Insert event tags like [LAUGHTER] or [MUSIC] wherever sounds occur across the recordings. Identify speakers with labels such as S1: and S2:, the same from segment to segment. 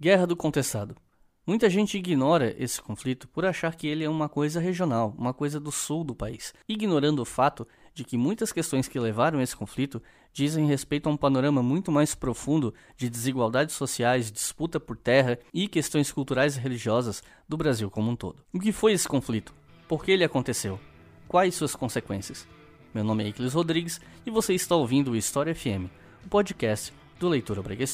S1: Guerra do Contestado. Muita gente ignora esse conflito por achar que ele é uma coisa regional, uma coisa do sul do país, ignorando o fato de que muitas questões que levaram a esse conflito dizem respeito a um panorama muito mais profundo de desigualdades sociais, disputa por terra e questões culturais e religiosas do Brasil como um todo. O que foi esse conflito? Por que ele aconteceu? Quais suas consequências? Meu nome é Iclis Rodrigues e você está ouvindo o História FM, o podcast do Leitura Obriga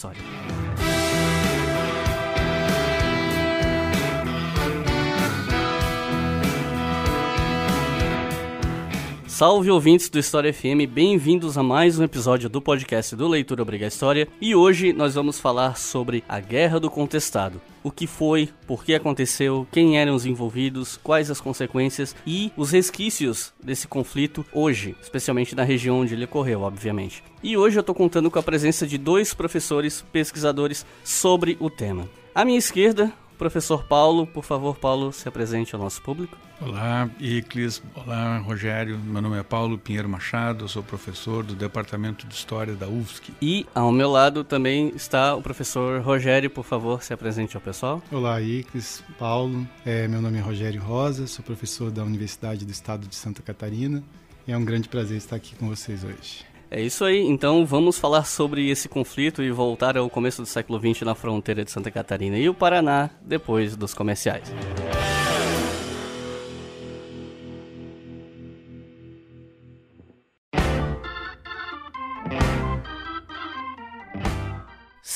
S1: Salve ouvintes do História FM, bem-vindos a mais um episódio do podcast do Leitura Obriga História. E hoje nós vamos falar sobre a Guerra do Contestado. O que foi, por que aconteceu, quem eram os envolvidos, quais as consequências e os resquícios desse conflito hoje, especialmente na região onde ele ocorreu, obviamente. E hoje eu estou contando com a presença de dois professores pesquisadores sobre o tema. À minha esquerda, Professor Paulo, por favor, Paulo, se apresente ao nosso público.
S2: Olá, Iclis. Olá, Rogério. Meu nome é Paulo Pinheiro Machado, sou professor do Departamento de História da UFSC.
S1: E ao meu lado também está o professor Rogério, por favor, se apresente ao pessoal.
S3: Olá, Iclis, Paulo. É, meu nome é Rogério Rosa, sou professor da Universidade do Estado de Santa Catarina e é um grande prazer estar aqui com vocês hoje.
S1: É isso aí, então vamos falar sobre esse conflito e voltar ao começo do século XX na fronteira de Santa Catarina e o Paraná depois dos comerciais.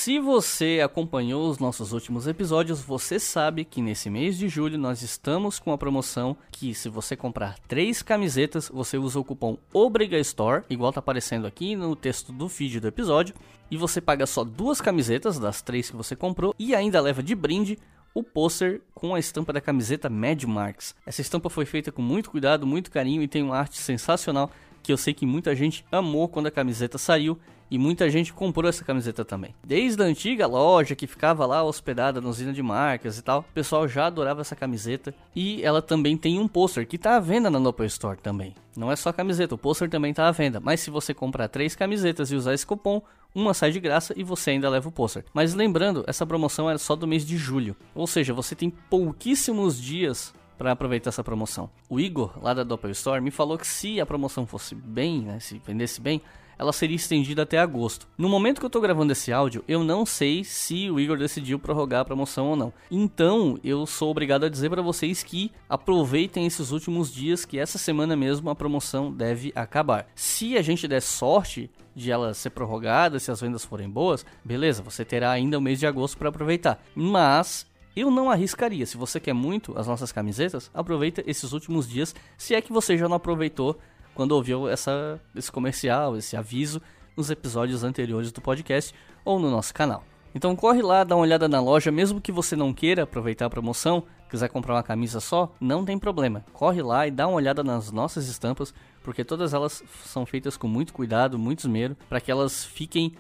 S1: Se você acompanhou os nossos últimos episódios, você sabe que nesse mês de julho nós estamos com a promoção que se você comprar três camisetas, você usa o cupom OBRIGASTORE, igual tá aparecendo aqui no texto do feed do episódio, e você paga só duas camisetas das três que você comprou e ainda leva de brinde o pôster com a estampa da camiseta Mad Marks. Essa estampa foi feita com muito cuidado, muito carinho e tem uma arte sensacional que eu sei que muita gente amou quando a camiseta saiu e muita gente comprou essa camiseta também. Desde a antiga loja que ficava lá hospedada na usina de marcas e tal, o pessoal já adorava essa camiseta. E ela também tem um pôster que está à venda na Nopo Store também. Não é só camiseta, o pôster também está à venda. Mas se você comprar três camisetas e usar esse cupom, uma sai de graça e você ainda leva o pôster. Mas lembrando, essa promoção era só do mês de julho. Ou seja, você tem pouquíssimos dias para aproveitar essa promoção. O Igor, lá da Doppel Store, me falou que se a promoção fosse bem, né, se vendesse bem, ela seria estendida até agosto. No momento que eu estou gravando esse áudio, eu não sei se o Igor decidiu prorrogar a promoção ou não. Então, eu sou obrigado a dizer para vocês que aproveitem esses últimos dias, que essa semana mesmo a promoção deve acabar. Se a gente der sorte de ela ser prorrogada, se as vendas forem boas, beleza, você terá ainda o mês de agosto para aproveitar. Mas eu não arriscaria. Se você quer muito as nossas camisetas, aproveita esses últimos dias, se é que você já não aproveitou quando ouviu essa, esse comercial, esse aviso nos episódios anteriores do podcast ou no nosso canal. Então corre lá, dá uma olhada na loja, mesmo que você não queira aproveitar a promoção, quiser comprar uma camisa só, não tem problema. Corre lá e dá uma olhada nas nossas estampas, porque todas elas são feitas com muito cuidado, muito esmero, para que elas fiquem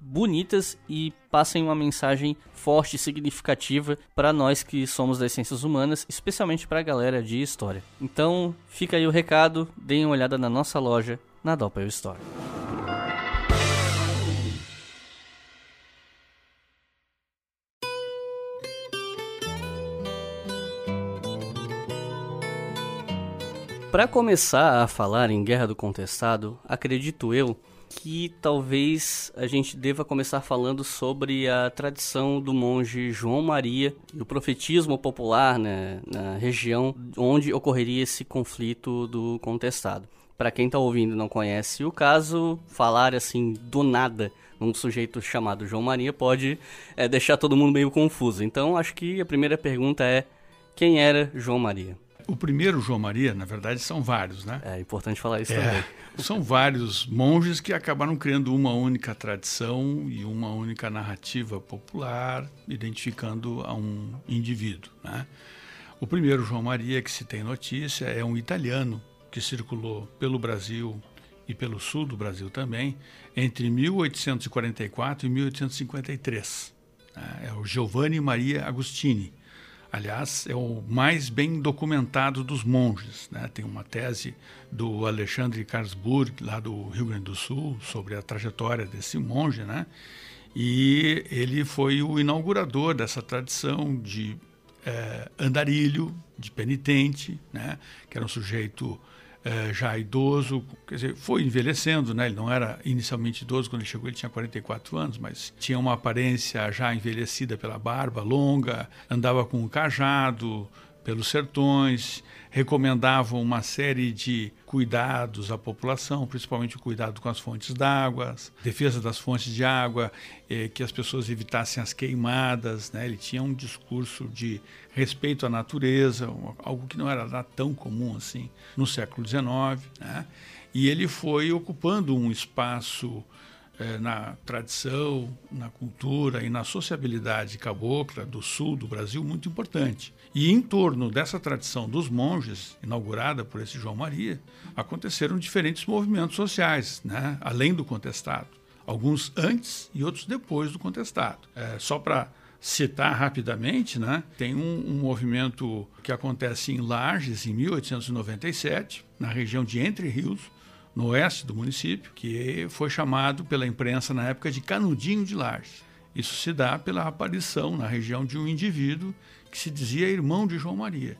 S1: bonitas e passem uma mensagem forte e significativa para nós que somos das ciências humanas, especialmente para a galera de história. Então, fica aí o recado, deem uma olhada na nossa loja na Doppel Store. Para começar a falar em Guerra do Contestado, acredito eu que talvez a gente deva começar falando sobre a tradição do monge João Maria e o profetismo popular né, na região onde ocorreria esse conflito do contestado. Para quem está ouvindo e não conhece o caso, falar assim do nada um sujeito chamado João Maria pode é, deixar todo mundo meio confuso. Então, acho que a primeira pergunta é: quem era João Maria?
S2: O primeiro João Maria, na verdade, são vários, né?
S1: É importante falar isso é, também.
S2: São vários monges que acabaram criando uma única tradição e uma única narrativa popular, identificando a um indivíduo, né? O primeiro João Maria que se tem notícia é um italiano que circulou pelo Brasil e pelo sul do Brasil também entre 1844 e 1853. Né? É o Giovanni Maria Agostini Aliás, é o mais bem documentado dos monges. Né? Tem uma tese do Alexandre Carlsburg, lá do Rio Grande do Sul, sobre a trajetória desse monge. Né? E ele foi o inaugurador dessa tradição de é, andarilho, de penitente, né? que era um sujeito é, já idoso, quer dizer, foi envelhecendo, né? Ele não era inicialmente idoso quando ele chegou, ele tinha 44 anos, mas tinha uma aparência já envelhecida pela barba longa, andava com um cajado pelos sertões, recomendavam uma série de cuidados à população, principalmente o cuidado com as fontes d'água, defesa das fontes de água, eh, que as pessoas evitassem as queimadas. Né? Ele tinha um discurso de respeito à natureza, algo que não era tão comum assim no século XIX. Né? E ele foi ocupando um espaço é, na tradição, na cultura e na sociabilidade cabocla do sul do Brasil muito importante. E em torno dessa tradição dos monges, inaugurada por esse João Maria, aconteceram diferentes movimentos sociais, né? além do contestado. Alguns antes e outros depois do contestado. É, só para citar rapidamente, né? tem um, um, movimento que acontece em Lages, em 1897, na região de Entre Rios, no oeste do município, que foi chamado pela imprensa na época de Canudinho de Lages. Isso se dá pela aparição na região de um indivíduo que se dizia irmão de João Maria.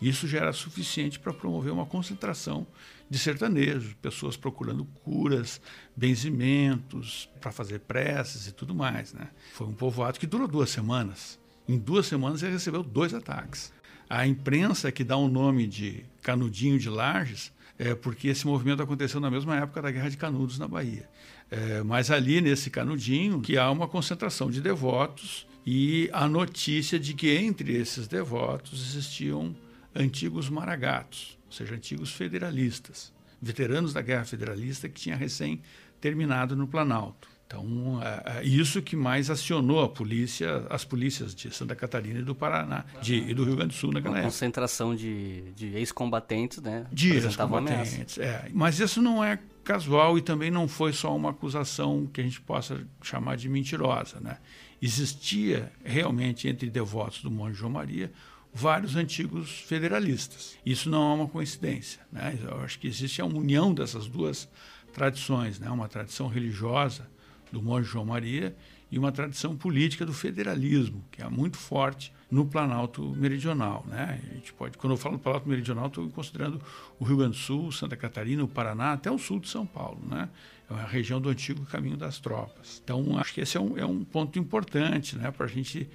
S2: Isso já era suficiente para promover uma concentração de sertanejos, pessoas procurando curas, benzimentos, para fazer preces e tudo mais. Né? Foi um povoado que durou duas semanas. Em duas semanas ele recebeu dois ataques. A imprensa que dá o nome de Canudinho de Lages é, porque esse movimento aconteceu na mesma época da Guerra de Canudos na Bahia. É, mas ali nesse canudinho que há uma concentração de devotos e a notícia de que entre esses devotos existiam antigos maragatos, ou seja, antigos federalistas, veteranos da Guerra Federalista que tinha recém terminado no Planalto. Então, é, é isso que mais acionou a polícia, as polícias de Santa Catarina e do Paraná, de, e do Rio Grande do Sul naquela
S1: Uma concentração de, de ex-combatentes, né?
S2: De ex-combatentes, é. Mas isso não é casual e também não foi só uma acusação que a gente possa chamar de mentirosa, né? Existia realmente entre devotos do Monte João Maria vários antigos federalistas. Isso não é uma coincidência, né? Eu acho que existe a união dessas duas tradições, né? Uma tradição religiosa do monge João Maria e uma tradição política do federalismo, que é muito forte no Planalto Meridional. Né? A gente pode, quando eu falo do Planalto Meridional, estou considerando o Rio Grande do Sul, Santa Catarina, o Paraná, até o sul de São Paulo. Né? É a região do antigo caminho das tropas. Então, acho que esse é um, é um ponto importante né, para a gente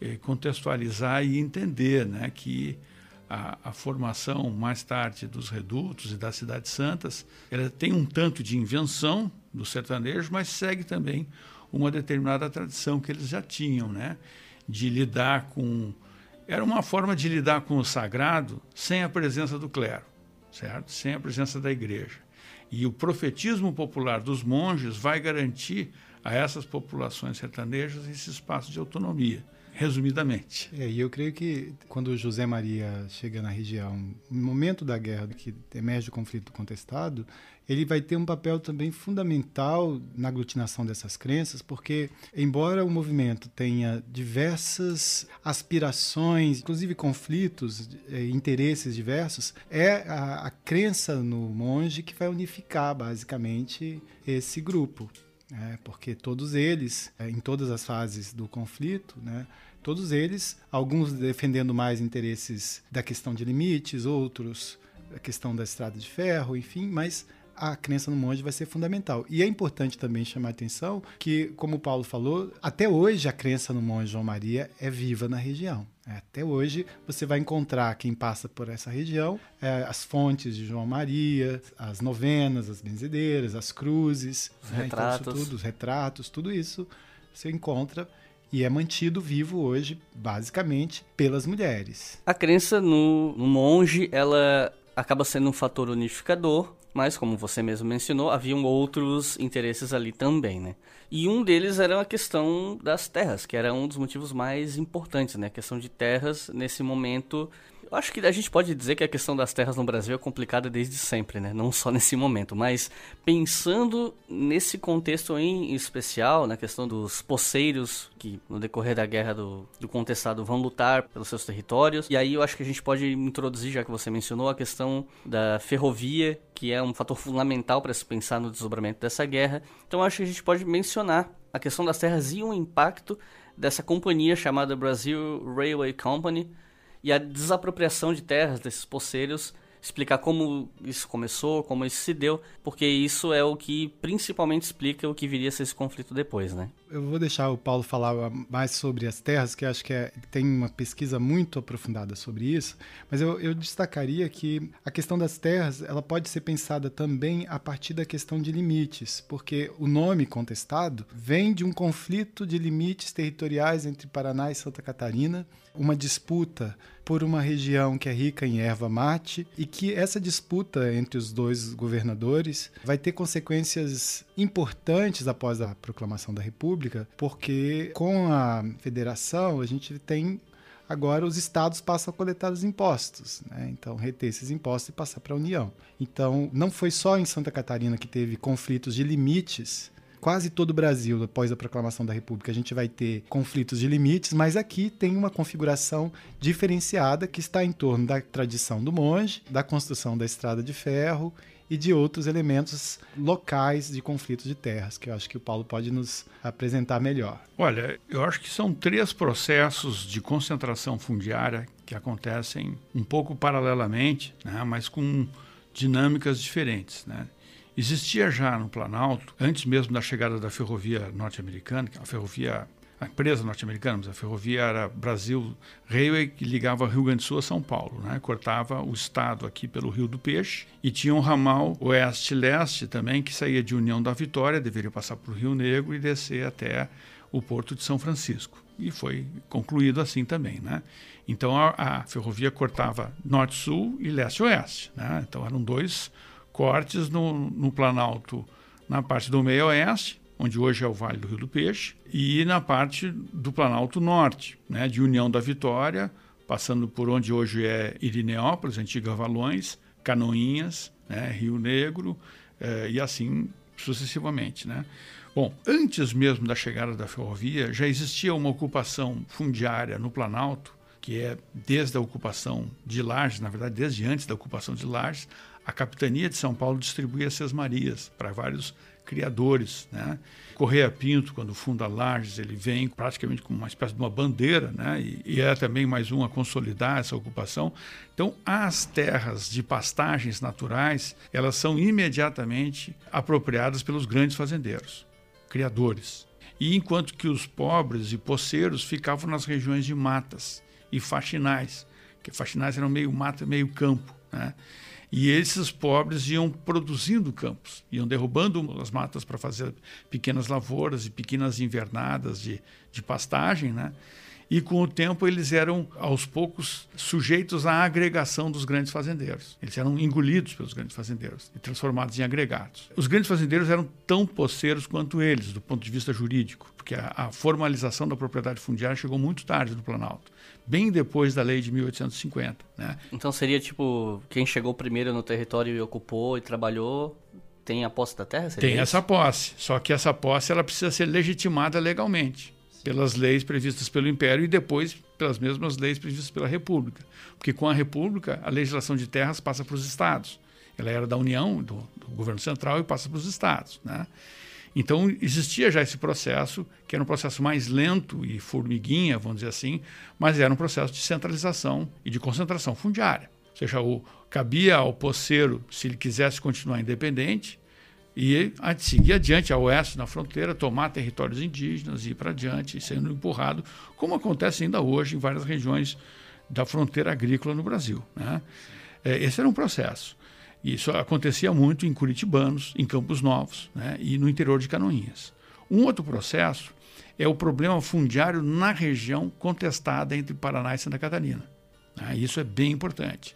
S2: eh, contextualizar e entender né, que a, a, formação mais tarde dos redutos e das cidades santas, ela tem um tanto de invenção do sertanejo, mas segue também uma determinada tradição que eles já tinham, né? De lidar com era uma forma de lidar com o sagrado sem a presença do clero, certo? Sem a presença da igreja. E o profetismo popular dos monges vai garantir a essas populações sertanejas esse espaço de autonomia resumidamente.
S3: É, e eu creio que quando José Maria chega na região, no momento da guerra que emerge o conflito contestado, ele vai ter um papel também fundamental na aglutinação dessas crenças, porque embora o movimento tenha diversas aspirações, inclusive conflitos, é, interesses diversos, é a, a crença no monge que vai unificar basicamente esse grupo. É, porque todos eles, é, em todas as fases do conflito, né, Todos eles, alguns defendendo mais interesses da questão de limites, outros a questão da estrada de ferro, enfim, mas a crença no monge vai ser fundamental. E é importante também chamar a atenção que, como o Paulo falou, até hoje a crença no monge João Maria é viva na região. É, até hoje você vai encontrar quem passa por essa região é, as fontes de João Maria, as novenas, as benzedeiras, as cruzes,
S1: os, né? retratos.
S3: Então, tudo, os retratos, tudo isso você encontra e é mantido vivo hoje, basicamente, pelas mulheres.
S1: A crença no, no monge, ela acaba sendo um fator unificador, mas como você mesmo mencionou, haviam outros interesses ali também, né? E um deles era a questão das terras, que era um dos motivos mais importantes, né? A questão de terras nesse momento Eu acho que a gente pode dizer que a questão das terras no Brasil é complicada desde sempre, né? Não só [LAUGHS] nesse momento, mas pensando nesse contexto em especial, na questão dos poceiros que no decorrer da guerra do, do contestado vão lutar pelos seus territórios. E aí eu acho que a gente pode introduzir, já que você mencionou, a questão da ferrovia, que é um fator fundamental para se pensar no desdobramento dessa guerra. Então acho que a gente pode mencionar a questão das terras e o impacto dessa companhia chamada Brazil Railway Company e a desapropriação de terras desses poceiros explicar como isso começou, como isso se deu, porque isso é o que principalmente explica o que viria a ser esse conflito depois, né?
S3: Eu vou deixar o Paulo falar mais sobre as terras, que acho que é, tem uma pesquisa muito aprofundada sobre isso, mas eu, eu destacaria que a questão das terras ela pode ser pensada também a partir da questão de limites, porque o nome contestado vem de um conflito de limites territoriais entre Paraná e Santa Catarina, uma disputa por uma região que é rica em erva mate e que essa disputa entre os dois governadores vai ter consequências importantes após a proclamação da República, porque com a federação a gente tem agora os estados passam a coletar os impostos, né? então reter esses impostos e passar para a União. Então não foi só em Santa Catarina que teve conflitos de limites quase todo o Brasil, após a proclamação da República, a gente vai ter conflitos de limites, mas aqui tem uma configuração diferenciada que está em torno da tradição do monge, da construção da estrada de ferro e de outros elementos locais de conflitos de terras, que eu acho que o Paulo pode nos apresentar melhor.
S2: Olha, eu acho que são três processos de concentração fundiária que acontecem um pouco paralelamente, né, mas com dinâmicas diferentes. Né? Existia já no Planalto, antes mesmo da chegada da ferrovia norte-americana, é a ferrovia a empresa norte-americana, mas a ferrovia era Brasil Railway, que ligava Rio Grande do Sul a São Paulo, né? cortava o estado aqui pelo Rio do Peixe, e tinha um ramal oeste-leste também, que saía de União da Vitória, deveria passar por Rio Negro e descer até o Porto de São Francisco. E foi concluído assim também. Né? Então a, a ferrovia cortava norte-sul e leste-oeste. Né? Então eram dois cortes no, no Planalto, na parte do meio-oeste, onde hoje é o Vale do Rio do Peixe, e na parte do Planalto Norte, né, de União da Vitória, passando por onde hoje é Irineópolis, antiga Valões, Canoinhas, né, Rio Negro, eh, e assim sucessivamente. Né? Bom, antes mesmo da chegada da ferrovia, já existia uma ocupação fundiária no Planalto, que é desde a ocupação de Lages, na verdade, desde antes da ocupação de Lages, a capitania de São Paulo distribuía Seis Marias para vários criadores, né? Correia Pinto, quando funda Lages, ele vem praticamente com uma espécie de uma bandeira, né? E, e, é também mais um a consolidar essa ocupação. Então, as terras de pastagens naturais, elas são imediatamente apropriadas pelos grandes fazendeiros, criadores. E enquanto que os pobres e poceiros ficavam nas regiões de matas e faxinais, que faxinais eram meio mata, meio campo, né? E esses pobres iam produzindo campos, iam derrubando as matas para fazer pequenas lavouras e pequenas invernadas de, de pastagem, né? E com o tempo eles eram, aos poucos, sujeitos à agregação dos grandes fazendeiros. Eles eram engolidos pelos grandes fazendeiros e transformados em agregados. Os grandes fazendeiros eram tão poceiros quanto eles, do ponto de vista jurídico, porque a, a formalização da propriedade fundiária chegou muito tarde no Planalto bem depois da lei de 1850. Né?
S1: Então seria tipo quem chegou primeiro no território e ocupou e trabalhou tem a posse da terra?
S2: Tem isso? essa posse, só que essa posse ela precisa ser legitimada legalmente pelas leis previstas pelo Império e depois pelas mesmas leis previstas pela República, porque com a República a legislação de terras passa para os estados. Ela era da União, do, do governo central e passa para os estados, né? Então, existia já esse processo, que era um processo mais lento e formiguinha, vamos dizer assim, mas era um processo de centralização e de concentração fundiária. Ou seja, o, cabia ao poceiro, se ele quisesse continuar independente, e seguir adiante a oeste na fronteira, tomar territórios indígenas, ir para adiante, sendo empurrado, como acontece ainda hoje em várias regiões da fronteira agrícola no Brasil. Né? É, esse era um processo. Isso acontecia muito em Curitibanos, em Campos Novos né, e no interior de Canoinhas. Um outro processo é o problema fundiário na região contestada entre Paraná e Santa Catarina. Né, isso é bem importante,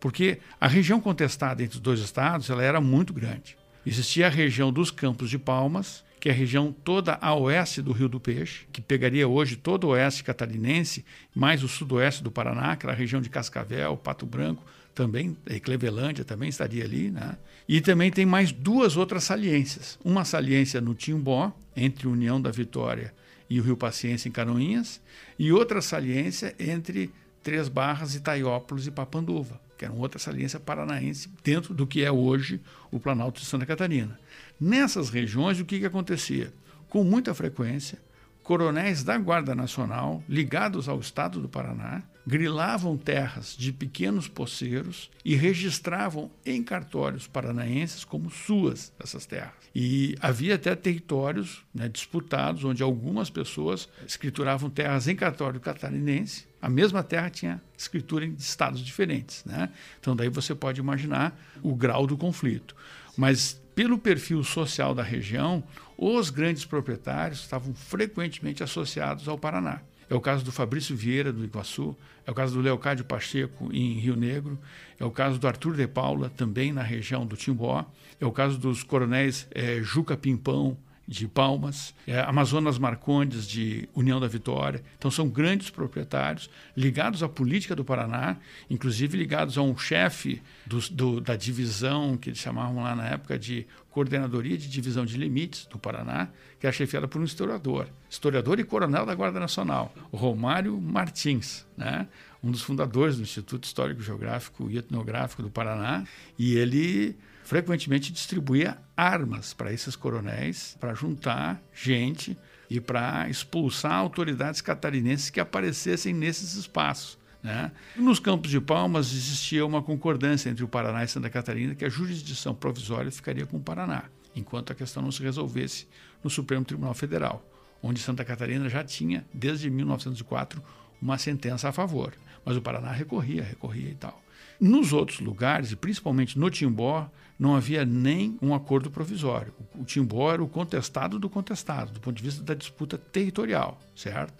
S2: porque a região contestada entre os dois estados ela era muito grande. Existia a região dos Campos de Palmas, que é a região toda a oeste do Rio do Peixe, que pegaria hoje todo o oeste catarinense, mais o sudoeste do Paraná, aquela região de Cascavel, Pato Branco, também, e Clevelândia também estaria ali, né? E também tem mais duas outras saliências. Uma saliência no Timbó, entre União da Vitória e o Rio Paciência em Canoinhas, e outra saliência entre Três Barras, Itaiópolis e Papanduva, que era outra saliência paranaense dentro do que é hoje o Planalto de Santa Catarina. Nessas regiões, o que, que acontecia? Com muita frequência, coronéis da Guarda Nacional, ligados ao Estado do Paraná, grilavam terras de pequenos poceiros e registravam em cartórios paranaenses como suas essas terras. E havia até territórios né, disputados onde algumas pessoas escrituravam terras em cartório catarinense. A mesma terra tinha escritura em estados diferentes. Né? Então, daí você pode imaginar o grau do conflito. Mas, pelo perfil social da região, os grandes proprietários estavam frequentemente associados ao Paraná. É o caso do Fabrício Vieira, do Iguaçu, é o caso do Leocádio Pacheco, em Rio Negro, é o caso do Arthur de Paula, também na região do Timbó, é o caso dos coronéis é, Juca Pimpão, de Palmas, é, Amazonas Marcondes, de União da Vitória. Então, são grandes proprietários ligados à política do Paraná, inclusive ligados a um chefe do, do, da divisão, que eles chamavam lá na época de Coordenadoria de Divisão de Limites do Paraná, que era chefiada por um historiador, historiador e coronel da Guarda Nacional, Romário Martins, né? um dos fundadores do Instituto Histórico Geográfico e Etnográfico do Paraná, e ele frequentemente distribuía armas para esses coronéis, para juntar gente e para expulsar autoridades catarinenses que aparecessem nesses espaços. Né? Nos campos de Palmas existia uma concordância entre o Paraná e Santa Catarina que a jurisdição provisória ficaria com o Paraná, enquanto a questão não se resolvesse no Supremo Tribunal Federal, onde Santa Catarina já tinha, desde 1904, uma sentença a favor. Mas o Paraná recorria, recorria e tal. Nos outros lugares, e principalmente no Timbó, não havia nem um acordo provisório. O Timbó era o contestado do contestado, do ponto de vista da disputa territorial, certo?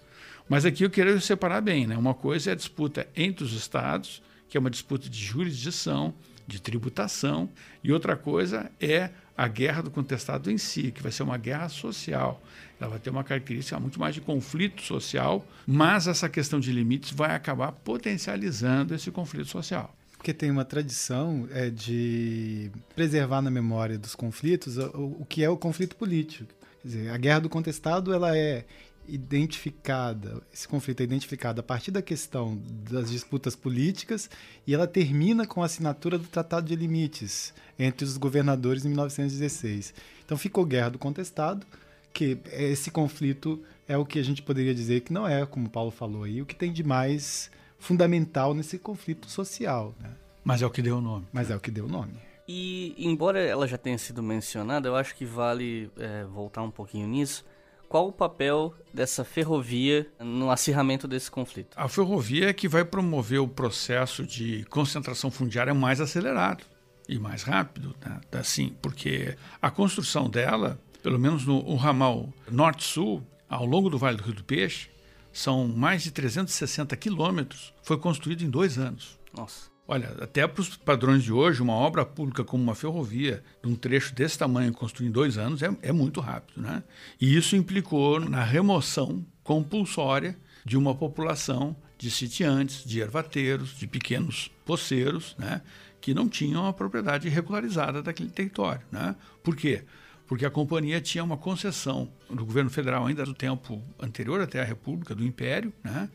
S2: Mas aqui eu quero separar bem, né? Uma coisa é a disputa entre os estados, que é uma disputa de jurisdição, de tributação, e outra coisa é a guerra do contestado em si, que vai ser uma guerra social. Ela vai ter uma característica muito mais de conflito social, mas essa questão de limites vai acabar potencializando esse conflito social
S3: porque tem uma tradição é, de preservar na memória dos conflitos o, o, que é o conflito político. Quer dizer, a guerra do contestado ela é identificada, esse conflito é identificado a partir da questão das disputas políticas e ela termina com a assinatura do Tratado de Limites entre os governadores em 1916. Então ficou guerra do contestado, que esse conflito é o que a gente poderia dizer que não é, como o Paulo falou aí, o que tem de mais fundamental nesse conflito social. Né?
S2: Mas é o que deu o nome.
S3: Mas é o que deu o nome.
S1: E, embora ela já tenha sido mencionada, eu acho que vale é, voltar um pouquinho nisso. Qual o papel dessa ferrovia no acirramento desse conflito?
S2: A ferrovia é que vai promover o processo de concentração fundiária mais acelerado e mais rápido, né? assim, porque a construção dela, pelo menos no ramal norte-sul, ao longo do Vale do Rio do Peixe, são mais de 360 quilômetros, foi construído em dois anos.
S1: Nossa.
S2: Olha, até para os padrões de hoje, uma obra pública como uma ferrovia, de um trecho desse tamanho, construído em dois anos, é, é muito rápido. Né? E isso implicou na remoção compulsória de uma população de sitiantes, de ervateiros, de pequenos poceiros, né? que não tinham a propriedade regularizada daquele território. Né? Por quê? Porque a companhia tinha uma concessão do governo federal ainda do tempo anterior até a República, do Império, né?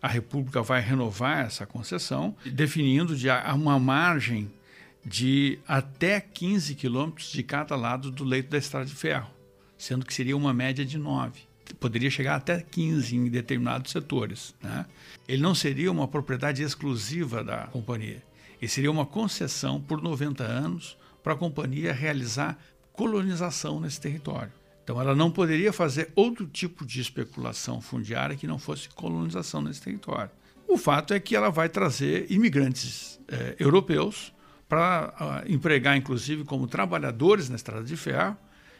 S2: A República vai renovar essa concessão, definindo de uma margem de até 15 quilômetros de cada lado do leito da estrada de ferro, sendo que seria uma média de 9. Poderia chegar até 15 em determinados setores. Né? Ele não seria uma propriedade exclusiva da companhia. Ele seria uma concessão por 90 anos para a companhia realizar colonização nesse território. Então, ela não poderia fazer outro tipo de especulação fundiária que não fosse colonização nesse território. O fato é que ela vai trazer imigrantes eh, europeus para uh, empregar, inclusive, como trabalhadores na estrada de ferro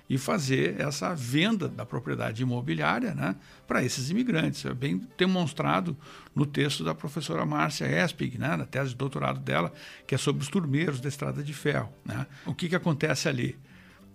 S2: e fazer essa venda da propriedade imobiliária né, para esses imigrantes. É bem demonstrado no texto da professora Márcia Espig, né, na tese de doutorado dela, que é sobre os turmeiros da estrada de ferro. Né. O que, que acontece ali?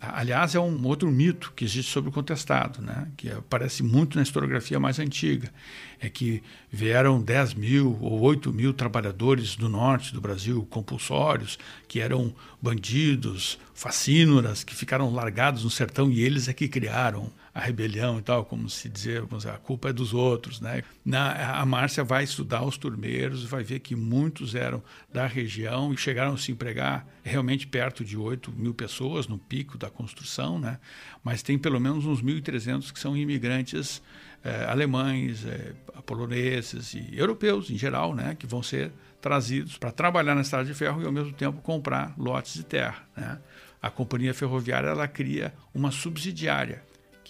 S2: Aliás, é um outro mito que existe sobre o contestado, né? que aparece muito na historiografia mais antiga. É que vieram 10 mil ou 8 mil trabalhadores do norte do Brasil, compulsórios, que eram bandidos, facínoras, que ficaram largados no sertão e eles é que criaram a rebelião e tal, como se dizer, a culpa é dos outros. Né? Na, a Márcia vai estudar os turmeiros, vai ver que muitos eram da região e chegaram a se empregar realmente perto de 8 mil pessoas no pico da construção, né? mas tem pelo menos uns 1.300 que são imigrantes eh, alemães, eh, poloneses e europeus em geral, né? que vão ser trazidos para trabalhar na estrada de ferro e ao mesmo tempo comprar lotes de terra. Né? A companhia ferroviária ela cria uma subsidiária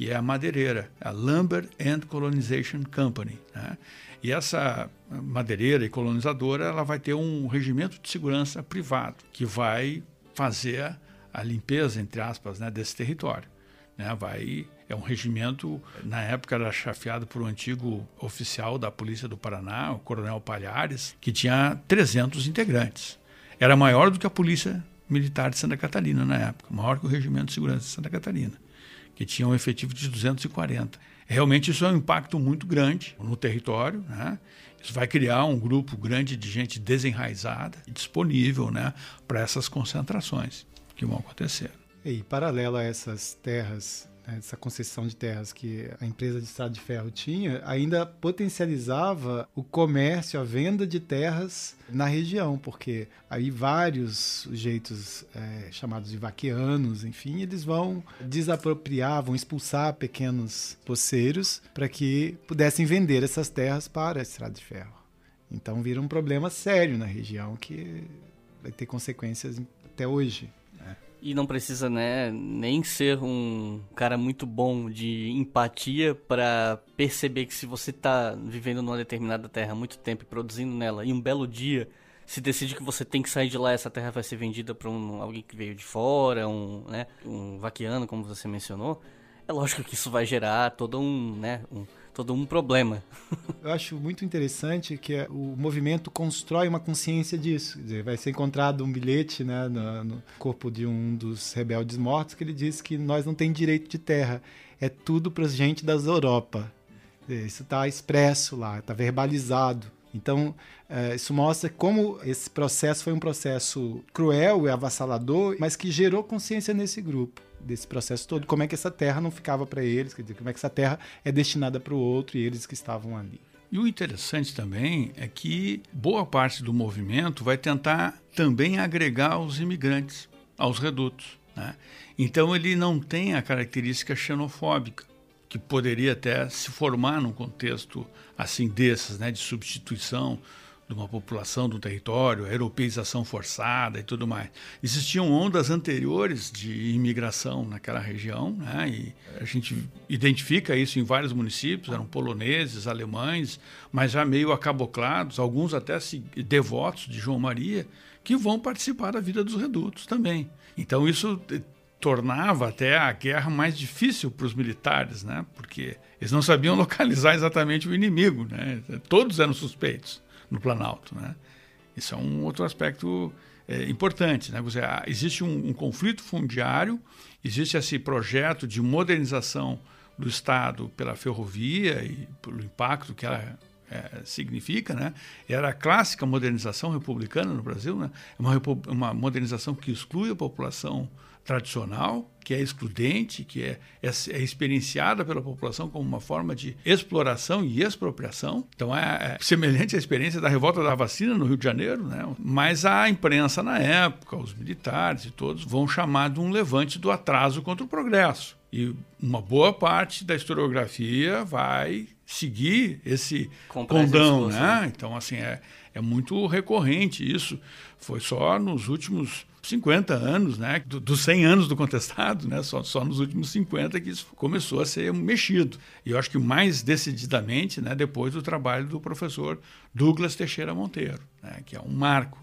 S2: que é a madeireira, a Lumber and Colonization Company. Né? E essa madeireira e colonizadora ela vai ter um regimento de segurança privado que vai fazer a limpeza, entre aspas, né, desse território. Né? Vai, é um regimento, na época era chefiado por um antigo oficial da Polícia do Paraná, o Coronel Palhares, que tinha 300 integrantes. Era maior do que a Polícia Militar de Santa Catarina na época, maior que o Regimento de Segurança de Santa Catarina que tinha um efetivo de 240. Realmente isso é um impacto muito grande no território, né? Isso vai criar um grupo grande de gente desenraizada e disponível né, para essas concentrações que vão acontecer.
S3: E paralelo a essas terras essa concessão de terras que a empresa de estrada de ferro tinha, ainda potencializava o comércio, a venda de terras na região, porque aí vários sujeitos é, chamados de vaqueanos, enfim, eles vão desapropriar, vão expulsar pequenos poceiros para que pudessem vender essas terras para a estrada de ferro. Então vira um problema sério na região que vai ter consequências até hoje.
S1: E não precisa, né, nem ser um cara muito bom de empatia para perceber que se você tá vivendo numa determinada terra há muito tempo e produzindo nela, e um belo dia se decide que você tem que sair de lá, essa terra vai ser vendida para um, alguém que veio de fora, um, né, um vaquiano, como você mencionou, é lógico que isso vai gerar todo um, né, um todo um problema.
S3: Eu acho muito interessante que o movimento constrói uma consciência disso. Quer dizer, vai ser encontrado um bilhete né, no, corpo de um dos rebeldes mortos que ele diz que nós não temos direito de terra, é tudo para gente das Europa. Isso está expresso lá, está verbalizado. Então, é, isso mostra como esse processo foi um processo cruel e avassalador, mas que gerou consciência nesse grupo desse processo todo, como é que essa terra não ficava para eles, quer dizer, como é que essa terra é destinada para o outro e eles que estavam ali.
S2: E o interessante também é que boa parte do movimento vai tentar também agregar os imigrantes aos redutos. Né? Então ele não tem a característica xenofóbica que poderia até se formar num contexto assim desses, né, de substituição de uma população do território, a europeização forçada e tudo mais. Existiam ondas anteriores de imigração naquela região, né? e a gente identifica isso em vários municípios, eram poloneses, alemães, mas já meio acaboclados, alguns até devotos de João Maria, que vão participar da vida dos redutos também. Então isso tornava até a guerra mais difícil para os militares, né? porque eles não sabiam [LAUGHS] localizar exatamente o inimigo, né? todos eram suspeitos no Planalto. Né? Isso é um outro aspecto é, importante. Né? Existe um, um, conflito fundiário, existe esse projeto de modernização do Estado pela ferrovia e pelo impacto que ela é, significa, né? Era a clássica modernização republicana no Brasil, né? Uma, uma modernização que exclui a população tradicional, que é excludente, que é, é, é, experienciada pela população como uma forma de exploração e expropriação. Então é, é, semelhante à experiência da revolta da vacina no Rio de Janeiro, né? Mas a imprensa na época, os militares e todos vão chamar de um levante do atraso contra o progresso. E uma boa parte da historiografia vai seguir esse condão, né? Então assim é, é muito recorrente isso. Foi só nos últimos 50 anos, né? dos 100 anos do contestado, né? Só, só nos últimos 50 que isso começou a ser mexido. E eu acho que mais decididamente, né? Depois do trabalho do professor Douglas Teixeira Monteiro, né? Que é um marco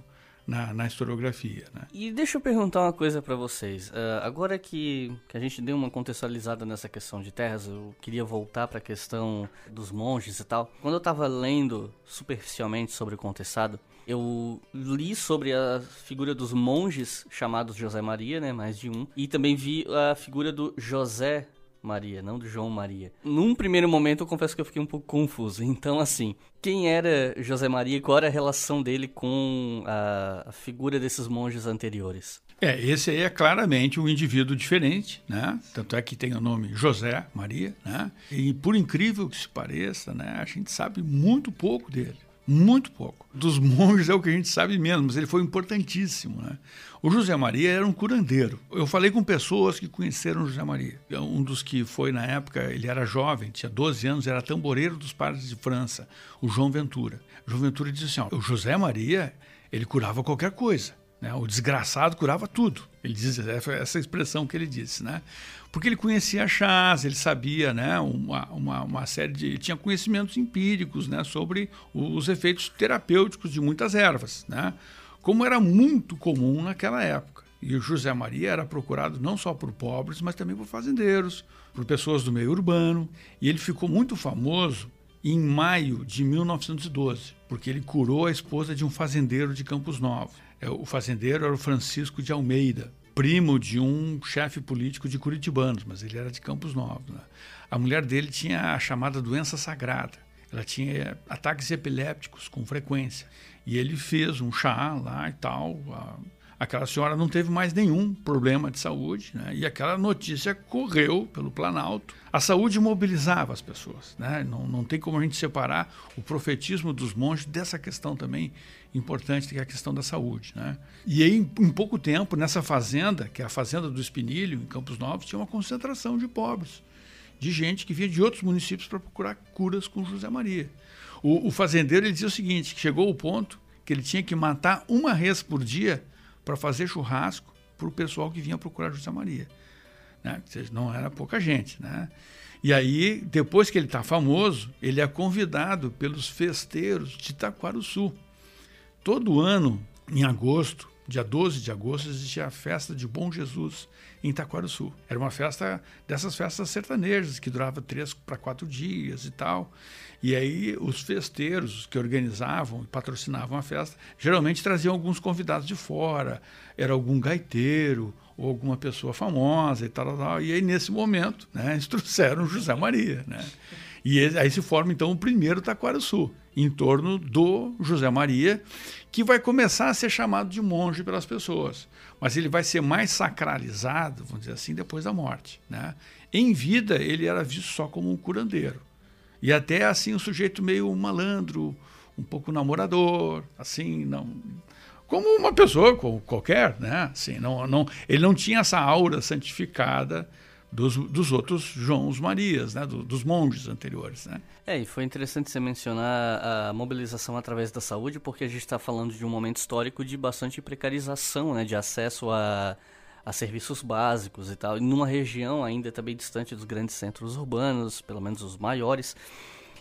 S2: na, na historiografia. Né?
S1: E deixa eu perguntar uma coisa para vocês. Uh, agora que, que a gente deu uma contextualizada nessa questão de terras, eu queria voltar para a questão dos monges e tal. Quando eu estava lendo superficialmente sobre o contestado, eu li sobre a figura dos monges chamados José Maria, né, mais de um, e também vi a figura do José Maria, não do João Maria. Num primeiro momento, eu confesso que eu fiquei um pouco confuso. Então, assim, quem era José Maria e qual era a relação dele com a, figura desses monges anteriores?
S2: É, esse aí é claramente um indivíduo diferente, né? Tanto é que tem o nome José Maria, né? E por incrível que se pareça, né, a gente sabe muito pouco dele. Muito pouco. Dos [LAUGHS] monges é o que a gente sabe menos, mas ele foi importantíssimo. Né? O José Maria era um curandeiro. Eu falei com pessoas que conheceram o José Maria. Um dos que foi na época, ele era jovem, tinha 12 anos, era tamboreiro dos padres de França, o João Ventura. O João Ventura disse assim: ó, o José Maria, ele curava qualquer coisa. Né? O desgraçado curava tudo. Ele diz essa expressão que ele disse, né? Porque ele conhecia chás, ele sabia, né? Uma, uma, uma série de, ele tinha conhecimentos empíricos, né? Sobre os efeitos terapêuticos de muitas ervas, né? Como era muito comum naquela época. E o José Maria era procurado não só por pobres, mas também por fazendeiros, por pessoas do meio urbano. E ele ficou muito famoso em maio de 1912, porque ele curou a esposa de um fazendeiro de Campos Novos. É, o fazendeiro era o Francisco de Almeida, primo de um chefe político de Curitibanos, mas ele era de Campos Novos. Né? A mulher dele tinha a chamada doença sagrada. Ela tinha ataques epilépticos com frequência. E ele fez um chá lá e tal. Aquela senhora não teve mais nenhum problema de saúde, né? e aquela notícia correu pelo Planalto. A saúde mobilizava as pessoas. Né? Não, não tem como a gente separar o profetismo dos monges dessa questão também importante, que é a questão da saúde. Né? E aí, em pouco tempo, nessa fazenda, que é a Fazenda do Espinilho, em Campos Novos, tinha uma concentração de pobres, de gente que vinha de outros municípios para procurar curas com José Maria. O, o fazendeiro ele dizia o seguinte: chegou o ponto que ele tinha que matar uma res por dia para fazer churrasco para o pessoal que vinha procurar José Maria. Né? Não era pouca gente. Né? E aí, depois que ele está famoso, ele é convidado pelos festeiros de Itaquaruçu. Todo ano, em agosto, dia 12 de agosto, existia a festa de Bom Jesus em Itaquaruçu. Era uma festa dessas festas sertanejas, que durava três para quatro dias e tal. E aí os festeiros que organizavam e patrocinavam a festa geralmente traziam alguns convidados de fora, era algum gaiteiro ou alguma pessoa famosa e tal, tal. E aí nesse momento, né, [LAUGHS] eles trouxeram José Maria, né? E aí se forma então o primeiro Taquaraçu, em torno do José Maria, que vai começar a ser chamado de monge pelas pessoas, mas ele vai ser mais sacralizado, vamos dizer assim, depois da morte, né? Em vida ele era visto só como um curandeiro. E até assim um sujeito meio malandro, um pouco namorador, assim, não como uma pessoa qualquer, né? Assim, não, não, ele não tinha essa aura santificada dos, dos outros Joãos Marias, né? Do, dos monges anteriores, né?
S1: É, e foi interessante você mencionar a mobilização através da saúde, porque a gente está falando de um momento histórico de bastante precarização, né? De acesso a a serviços básicos e tal, numa região ainda também distante dos grandes centros urbanos, pelo menos os maiores.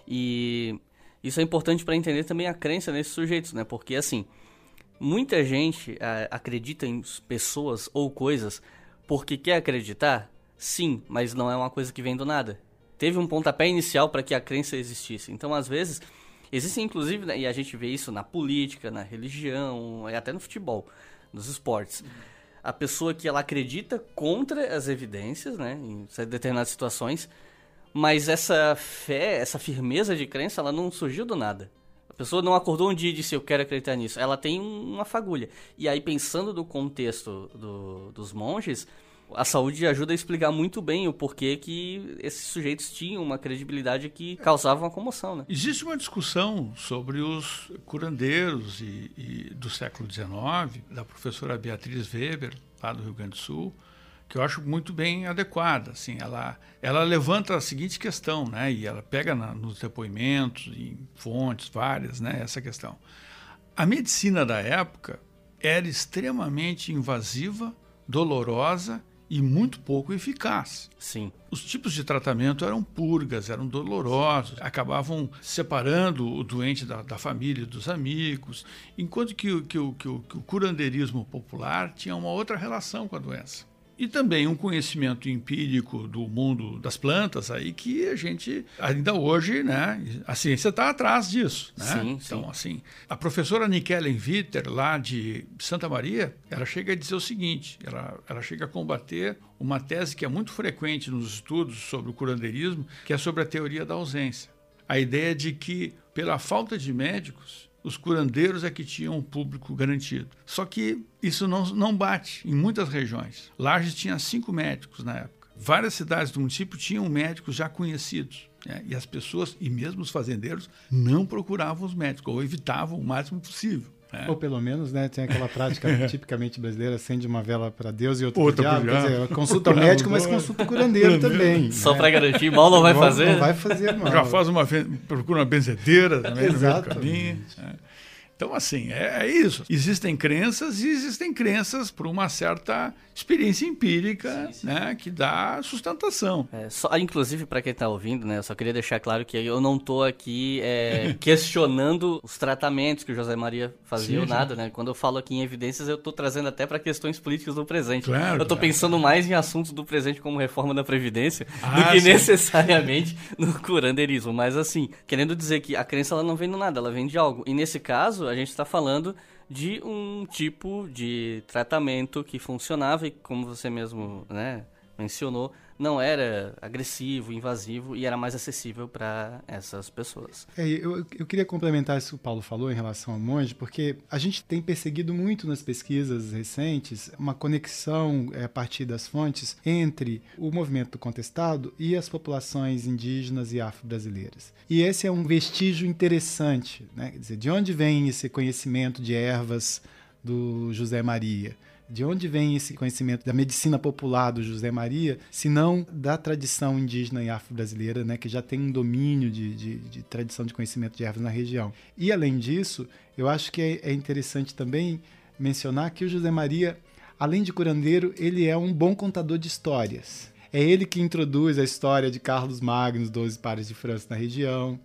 S1: E isso é importante para entender também a crença nesses sujeitos, né? Porque assim, muita gente é, acredita em pessoas ou coisas porque quer acreditar, sim, mas não é uma coisa que vem do nada. Teve um pontapé inicial para que a crença existisse. Então, às vezes, existem inclusive, né, e a gente vê isso na política, na religião, e até no futebol, nos esportes. Uhum a pessoa que ela acredita contra as evidências, né, em determinadas situações, mas essa fé, essa firmeza de crença, ela não surgiu do nada. A pessoa não acordou um dia e disse eu quero acreditar nisso. Ela tem uma fagulha. E aí pensando do contexto do, dos monges, a saúde ajuda a explicar muito bem o porquê que esses sujeitos tinham uma credibilidade que causava uma comoção. Né?
S2: Existe uma discussão sobre os curandeiros e, e do século XIX, da professora Beatriz Weber, lá do Rio Grande do Sul, que eu acho muito bem adequada. Assim, ela, ela levanta a seguinte questão, né, e ela pega na, nos depoimentos, em fontes várias, né, essa questão. A medicina da época era extremamente invasiva, dolorosa e muito pouco eficaz.
S1: Sim.
S2: Os tipos de tratamento eram purgas, eram dolorosos, acabavam separando o doente da, da família e dos amigos, enquanto que, que, que, que o curandeirismo popular tinha uma outra relação com a doença e também um conhecimento empírico do mundo das plantas aí que a gente ainda hoje, né, a ciência está atrás disso, né?
S1: Sim,
S2: então
S1: sim.
S2: assim, a professora Nikellen Witter lá de Santa Maria, ela chega a dizer o seguinte, ela, ela chega a combater uma tese que é muito frequente nos estudos sobre o curandeirismo, que é sobre a teoria da ausência. A ideia de que pela falta de médicos os curandeiros é que tinham um público garantido. Só que isso não, não bate em muitas regiões. Lages tinha cinco médicos na época. Várias cidades do município tinham médicos já conhecidos. Né? E as pessoas, e mesmo os fazendeiros, não procuravam os médicos, ou evitavam o máximo possível.
S3: É. Ou pelo menos, né, tem aquela prática [LAUGHS] tipicamente brasileira, acende uma vela para Deus e outra,
S2: outra
S3: para o diabo. Dizer, consulta o médico, mas consulta o curandeiro também.
S1: Só
S3: né?
S1: para garantir, mal não vai fazer.
S3: Não vai fazer mal.
S2: Já faz uma procura uma benzedeira também no do? Então, assim, é, é isso. Existem crenças e existem crenças por uma certa experiência empírica né, que dá sustentação.
S1: É, só, inclusive, para quem tá ouvindo, né, eu só queria deixar claro que eu não tô aqui é, [LAUGHS] questionando os tratamentos que o José Maria fazia
S2: Sim,
S1: ou
S2: sim.
S1: nada, né? Quando eu falo aqui em evidências, eu tô trazendo até para questões políticas do presente.
S2: Claro,
S1: eu
S2: claro.
S1: pensando mais em assuntos do presente como reforma da Previdência do
S2: Ah,
S1: que
S2: sim.
S1: necessariamente no curandeirismo. Mas assim, querendo dizer que a crença ela não vem do nada, ela vem de algo. E nesse caso, a gente está falando de um tipo de tratamento que funcionava e como você mesmo, né, mencionou, não era agressivo, invasivo e era mais acessível para essas pessoas.
S3: É, eu, eu queria complementar isso que o Paulo falou em relação ao monge, porque a gente tem perseguido muito nas pesquisas recentes uma conexão é, a partir das fontes entre o movimento do contestado e as populações indígenas e afro-brasileiras. E esse é um vestígio interessante, né? Quer dizer, de onde vem esse conhecimento de ervas do José Maria? De onde vem esse conhecimento da medicina popular do José Maria, se não da tradição indígena e afro-brasileira, né, que já tem um domínio de, de, de tradição de conhecimento de ervas na região? E, além disso, eu acho que é, é interessante também mencionar que o José Maria, além de curandeiro, ele é um bom contador de histórias. É ele que introduz a história de Carlos Magno, os 12 pares de França na região.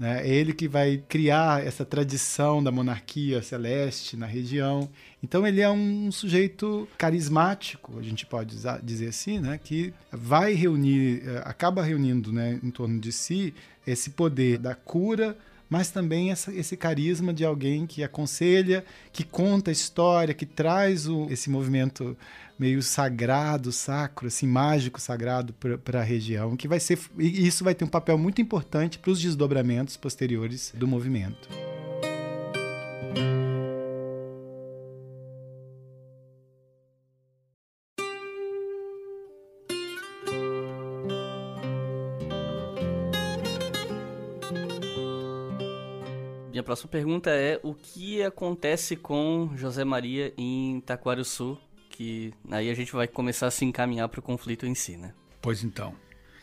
S3: É ele que vai criar essa tradição da monarquia celeste na região. Então ele é um sujeito carismático, a gente pode dizer assim, né? que vai reunir, eh, acaba reunindo né, em torno de si esse poder da cura, mas também essa- esse carisma de alguém que aconselha, que conta a história, que traz o- esse movimento meio sagrado, sacro, assim, mágico, sagrado para a região, que vai ser e isso vai ter um papel muito importante para os desdobramentos posteriores do movimento.
S1: Próxima pergunta é o que acontece com José Maria em Taquarussu, que aí a gente vai começar a se encaminhar para o conflito em si, né?
S2: Pois então,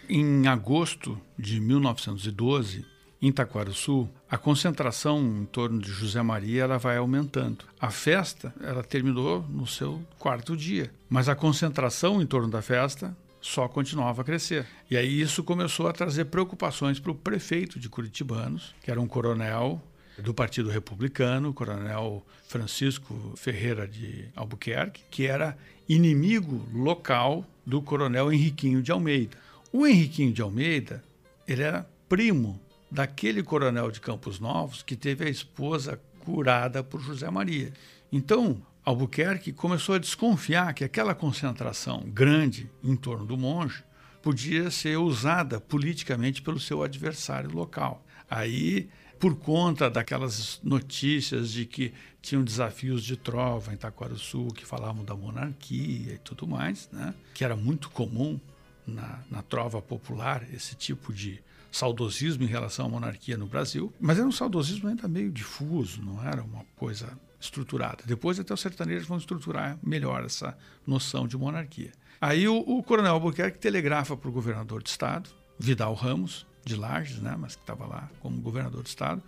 S2: em agosto de 1912, em Taquarussu, a concentração em torno de José Maria ela vai aumentando. A festa ela terminou no seu quarto dia, mas a concentração em torno da festa só continuava a crescer. E aí isso começou a trazer preocupações para o prefeito de Curitibanos, que era um coronel do Partido Republicano, coronel Francisco Ferreira de Albuquerque, que era inimigo local do coronel Henriquinho de Almeida. O Henriquinho de Almeida, ele era primo daquele coronel de Campos Novos que teve a esposa curada por José Maria. Então, Albuquerque começou a desconfiar que aquela concentração grande em torno do monge podia ser usada politicamente pelo seu adversário local. Aí, por conta daquelas notícias de que tinham desafios de trova em Taquarussu, que falavam da monarquia e tudo mais, né? que era muito comum na, na trova popular esse tipo de saudosismo em relação à monarquia no Brasil, mas era um saudosismo ainda meio difuso, não era uma coisa estruturada. Depois até os sertanejos vão estruturar melhor essa noção de monarquia. Aí o, o coronel Albuquerque telegrafa para o governador de estado, Vidal Ramos, de Lages, né, mas que estava lá como governador de estado,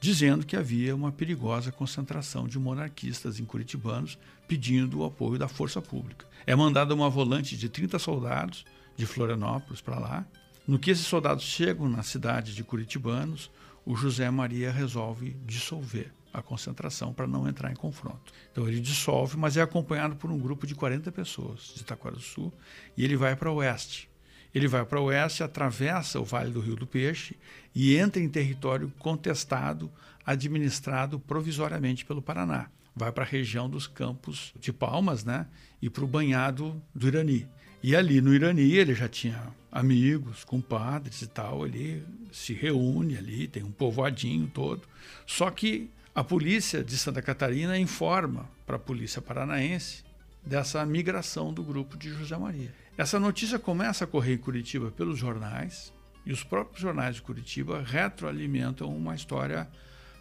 S2: dizendo que havia uma perigosa concentração de monarquistas em curitibanos pedindo o apoio da força pública. É mandada uma volante de 30 soldados de Florianópolis para lá. No que esses soldados chegam na cidade de Curitibanos, o José Maria resolve dissolver a concentração para não entrar em confronto. Então ele dissolve, mas é acompanhado por um grupo de 40 pessoas de Itaquaraçu e ele vai para o oeste. Ele vai para o oeste, atravessa o Vale do Rio do Peixe e entra em território contestado, administrado provisoriamente pelo Paraná. Vai para a região dos Campos de Palmas né, e para o banhado do Irani. E ali no Irani ele já tinha amigos, compadres e tal, ele se reúne ali, tem um povoadinho todo. Só que a polícia de Santa Catarina informa para a polícia paranaense dessa migração do grupo de José Maria. Essa notícia começa a correr em Curitiba pelos jornais, e os próprios jornais de Curitiba retroalimentam uma história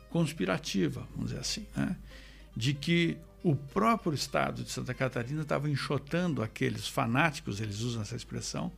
S2: conspirativa, vamos dizer assim, né? de que o próprio estado de Santa Catarina estava enxotando aqueles fanáticos, eles usam essa expressão,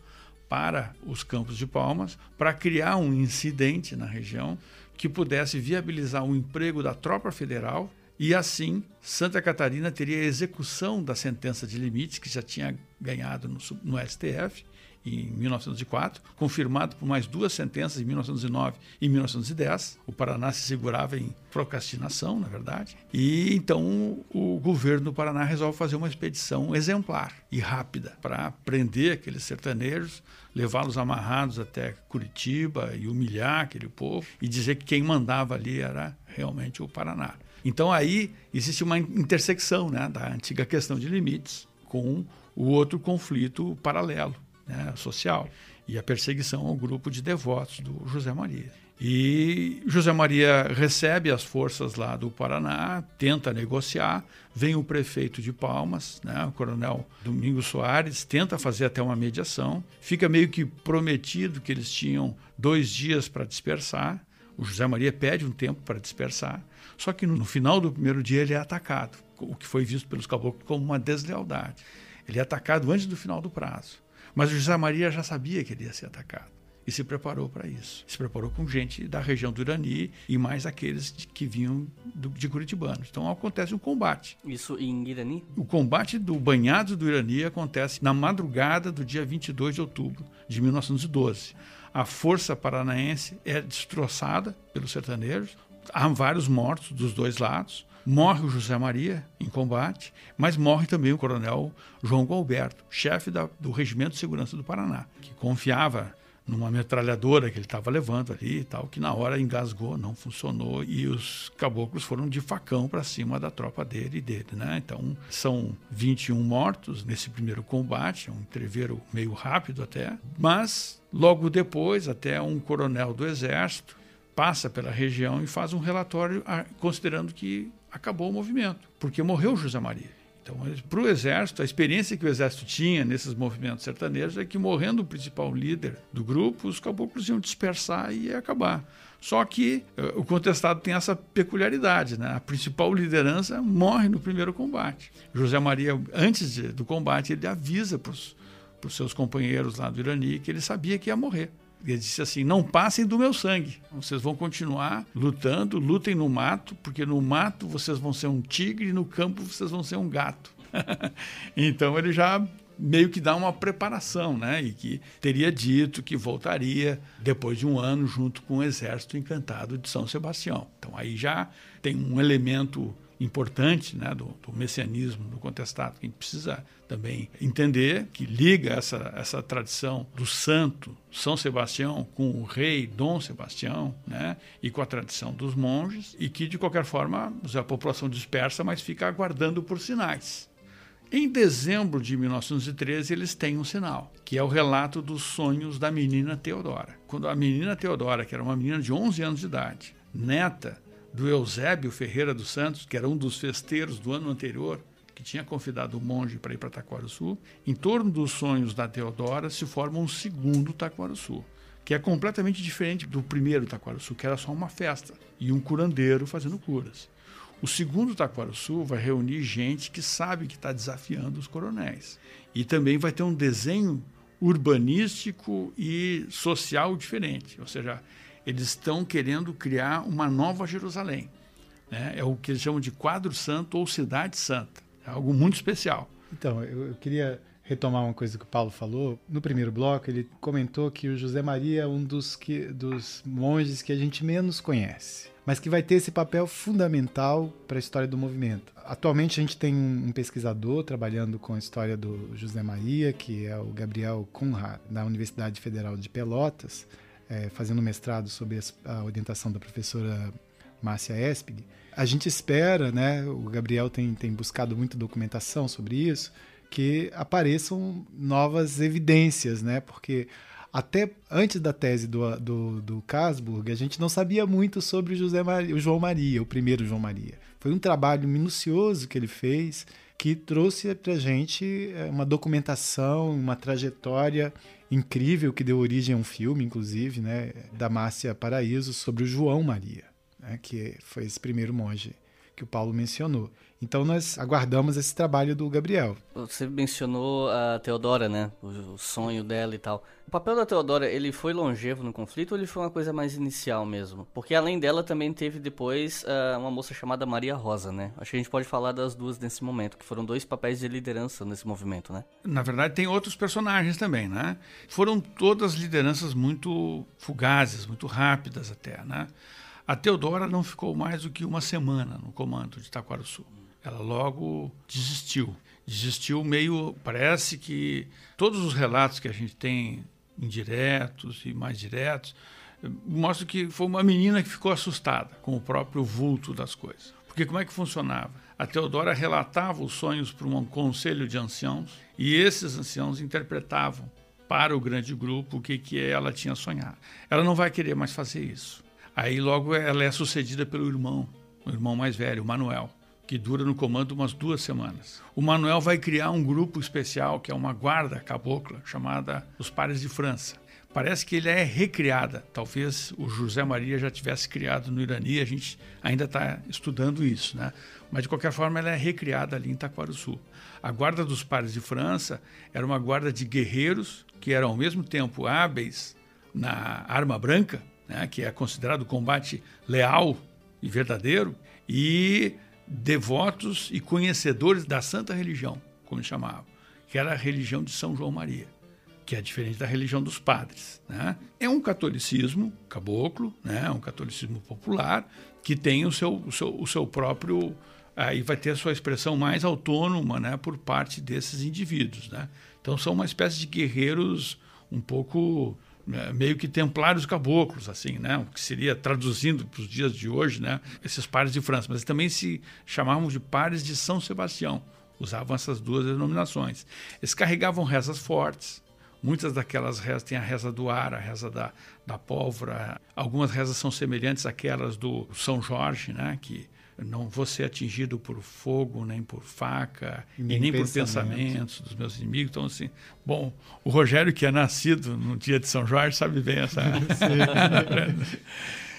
S2: para os campos de palmas, para criar um incidente na região que pudesse viabilizar o emprego da tropa federal e assim Santa Catarina teria a execução da sentença de limites que já tinha ganhado no, no STF em 1904, confirmado por mais duas sentenças em 1909 e 1910. O Paraná se segurava em procrastinação, na verdade. E então o governo do Paraná resolve fazer uma expedição exemplar e rápida para prender aqueles sertanejos, levá-los amarrados até Curitiba e humilhar aquele povo e dizer que quem mandava ali era realmente o Paraná. Então aí existe uma intersecção né, da antiga questão de limites com o outro conflito paralelo né, social e a perseguição ao grupo de devotos do José Maria. E José Maria recebe as forças lá do Paraná, tenta negociar, vem o prefeito de Palmas, né, o coronel Domingos Soares, tenta fazer até uma mediação, fica meio que prometido que eles tinham dois dias para dispersar, o José Maria pede um tempo para dispersar, só que no final do primeiro dia ele é atacado, o que foi visto pelos caboclos como uma deslealdade. Ele é atacado antes do final do prazo. Mas o José Maria já sabia que ele ia ser atacado e se preparou para isso. Se preparou com gente da região do Irani e mais aqueles de, que vinham do, de Curitibanos. Então acontece um combate.
S1: Isso em Irani?
S2: O combate do banhado do Irani acontece na madrugada do dia 22 de outubro de 1912. A força paranaense é destroçada pelos sertanejos, há vários mortos dos dois lados. Morre o José Maria em combate, mas morre também o coronel João Galberto, chefe da, do Regimento de Segurança do Paraná, que confiava numa metralhadora que ele estava levando ali e tal, que na hora engasgou, não funcionou e os caboclos foram de facão para cima da tropa dele e dele, né? Então, são 21 mortos nesse primeiro combate, um entreveiro meio rápido até, mas logo depois até um coronel do exército passa pela região e faz um relatório ah, considerando que acabou o movimento, porque morreu José Maria. Então, para o Exército, a experiência que o Exército tinha nesses movimentos sertanejos é que, morrendo o principal líder do grupo, os caboclos iam dispersar e ia acabar. Só que uh, o contestado tem essa peculiaridade, né? A principal liderança morre no primeiro combate. José Maria, antes de, do combate, ele avisa para os seus companheiros lá do Irani que ele sabia que ia morrer. Ele disse assim: não passem do meu sangue. Vocês vão continuar lutando, lutem no mato, porque no mato vocês vão ser um tigre e no campo vocês vão ser um gato. [LAUGHS] então ele já meio que dá uma preparação, né? E que teria dito que voltaria depois de um ano junto com o exército encantado de São Sebastião. Então aí já tem um elemento importante né, do, do, messianismo do contestado, que a gente precisa também entender, que liga essa, essa tradição do santo São Sebastião com o rei Dom Sebastião, né, e com a tradição dos monges, e que de qualquer forma a população dispersa, mas fica aguardando por sinais. Em dezembro de 1913, eles têm um sinal, que é o relato dos sonhos da menina Teodora. Quando a menina Teodora, que era uma menina de 11 anos de idade, neta do Eusébio Ferreira dos Santos, que era um dos festeiros do ano anterior, que tinha convidado o monge para ir para Taquaraçu, em torno dos sonhos da Teodora se forma um segundo Taquaraçu, que é completamente diferente do primeiro Taquaraçu, que era só uma festa e um curandeiro fazendo curas. O segundo Taquaraçu vai reunir gente que sabe que está desafiando os coronéis. E também vai ter um desenho urbanístico e social diferente, ou seja, eles estão querendo criar uma nova Jerusalém. Né? É o que eles chamam de quadro santo ou cidade santa. É algo muito especial.
S3: Então, eu, queria retomar uma coisa que o Paulo falou. No primeiro bloco, ele comentou que o José Maria é um dos, que, dos monges que a gente menos conhece, mas que vai ter esse papel fundamental para a história do movimento. Atualmente, a gente tem um, um pesquisador trabalhando com a história do José Maria, que é o Gabriel Conrad, da Universidade Federal de Pelotas, é, fazendo mestrado sobre a orientação da professora Márcia Espig. A gente espera, né, o Gabriel tem, tem buscado muita documentação sobre isso, que apareçam novas evidências, né? Porque até antes da tese do, do, do Casburg, a gente não sabia muito sobre José Maria, o João Maria, o primeiro João Maria. Foi um trabalho minucioso que ele fez, que trouxe para a gente é, uma documentação, uma trajetória incrível que deu origem a um filme, inclusive, né, da Márcia Paraíso, sobre o João Maria, né, que foi esse primeiro monge que o Paulo mencionou. Então nós aguardamos esse trabalho do Gabriel.
S1: Você mencionou a Teodora, né? O, sonho dela e tal. O papel da Teodora, ele foi longevo no conflito ou ele foi uma coisa mais inicial mesmo? Porque além dela também teve depois uh, uma moça chamada Maria Rosa, né? Acho que a gente pode falar das duas nesse momento, que foram dois papéis de liderança nesse movimento, né?
S2: Na verdade, tem outros personagens também, né? Foram todas lideranças muito fugazes, muito rápidas até, né? A Teodora não ficou mais do que uma semana no comando de Sul. Ela logo desistiu. Desistiu meio. Parece que todos os relatos que a gente tem, indiretos e mais diretos, mostram que foi uma menina que ficou assustada com o próprio vulto das coisas. Porque como é que funcionava? A Teodora relatava os sonhos para um conselho de anciãos e esses anciãos interpretavam para o grande grupo o que, que ela tinha sonhado. Ela não vai querer mais fazer isso. Aí logo ela é sucedida pelo irmão, o irmão mais velho, o Manuel, que dura no comando umas duas semanas. O Manuel vai criar um grupo especial, que é uma guarda cabocla, chamada Os Pares de França. Parece que ele é recriada. Talvez o José Maria já tivesse criado no Irani, a gente ainda está estudando isso, né? Mas de qualquer forma, ela é recriada ali em Sul. A Guarda dos Pares de França era uma guarda de guerreiros que eram ao mesmo tempo hábeis na arma branca né, que é considerado combate leal e verdadeiro, e devotos e conhecedores da santa religião, como chamavam, que era a religião de São João Maria, que é diferente da religião dos padres. Né? É um catolicismo caboclo, né? um catolicismo popular, que tem o seu, o seu, o seu próprio. Aí vai ter a sua expressão mais autônoma né, por parte desses indivíduos. Né? Então são uma espécie de guerreiros um pouco meio que templários caboclos, assim, né? O que seria traduzindo para os dias de hoje, né? Esses pares de França, mas também se chamavam de pares de São Sebastião. Usavam essas duas denominações. Eles carregavam rezas fortes. Muitas daquelas rezas têm a reza do ar, a reza da, da pólvora. Algumas rezas são semelhantes àquelas do São Jorge, né? Que não vou ser atingido por fogo, nem por faca, e nem, e nem por pensamentos dos meus inimigos. Então, assim, bom, o Rogério, que é nascido no dia de São Jorge, sabe bem essa. [LAUGHS]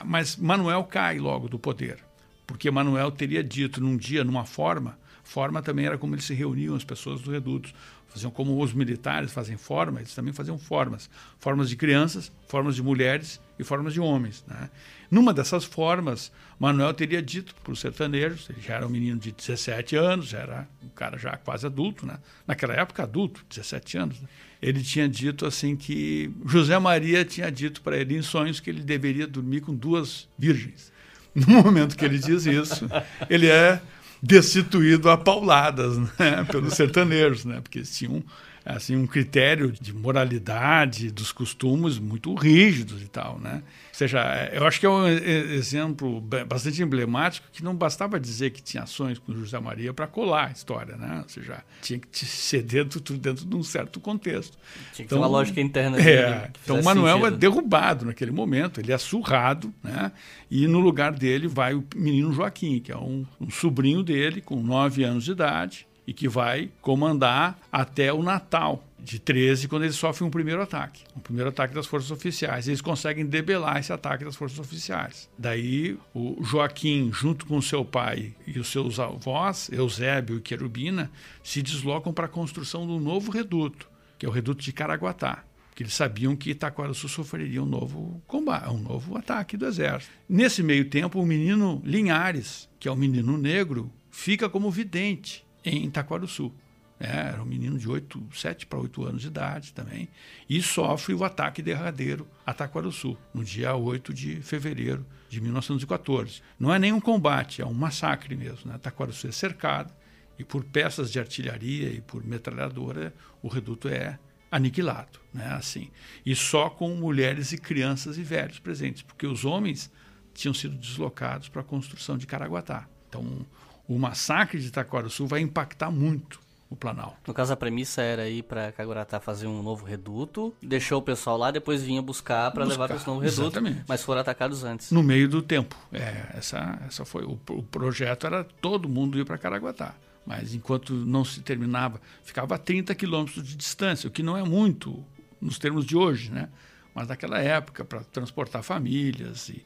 S2: Mas Manuel cai logo do poder, porque Manuel teria dito num dia, numa forma, forma também era como eles se reuniam, as pessoas do reduto. Faziam como os militares fazem forma, eles também faziam formas. Formas de crianças, formas de mulheres e formas de homens. Né? Numa dessas formas, Manuel teria dito para os sertanejos, ele já era um menino de 17 anos, já era um cara já quase adulto, né? naquela época adulto, 17 anos. Né? Ele tinha dito assim que José Maria tinha dito para ele em sonhos que ele deveria dormir com duas virgens. [LAUGHS] No momento que ele diz isso, ele é destituído a pauladas né? pelos sertanejos, né? porque eles tinham assim um critério de moralidade dos costumes muito rígidos e tal, né? Ou seja, eu acho que é um exemplo bastante emblemático que não bastava dizer que tinha ações com José Maria para colar a história, né? Ou seja, tinha que ser dentro, dentro de um certo contexto.
S1: Tinha que então, ter uma lógica interna.
S2: É, então Manuel sentido. é derrubado naquele momento, ele é surrado, né? E no lugar dele vai o menino Joaquim, que é um, um sobrinho dele com nove anos de idade, e que vai comandar até o Natal de 13, quando eles sofrem um primeiro ataque, um primeiro ataque das forças oficiais. Eles conseguem debelar esse ataque das forças oficiais. Daí o Joaquim, junto com seu pai e os seus avós, Eusébio e Querubina, se deslocam para a construção um novo reduto, que é o reduto de Caraguatá, porque eles sabiam que Itaquaruçu sofreria um novo combate, um novo ataque do exército. Nesse meio tempo, o menino Linhares, que é um menino negro, fica como vidente em Itaquaruçu. É, era um menino de 8, 7 para 8 anos de idade também, e sofre o ataque derradeiro a Taquaruçu, no dia 8 de fevereiro de 1914. Não é nenhum combate, é um massacre mesmo. Né? Taquaruçu é cercada, e por peças de artilharia e por metralhadora, o reduto é aniquilado, né? Assim. E só com mulheres e crianças e velhos presentes, porque os homens tinham sido deslocados para a construção de Caraguatá. Então, o massacre de Itaquaruçu vai impactar muito o Planalto.
S1: No caso, a premissa era ir para Caguaratá fazer um novo reduto, deixou o pessoal lá, depois vinha buscar para levar para esse novo reduto, exatamente. mas foram atacados antes.
S2: No meio do tempo. É, essa, essa foi o, o projeto era todo mundo ir para Caraguatá. Mas enquanto não se terminava, ficava a 30 quilômetros de distância, o que não é muito nos termos de hoje, né? Mas naquela época, para transportar famílias e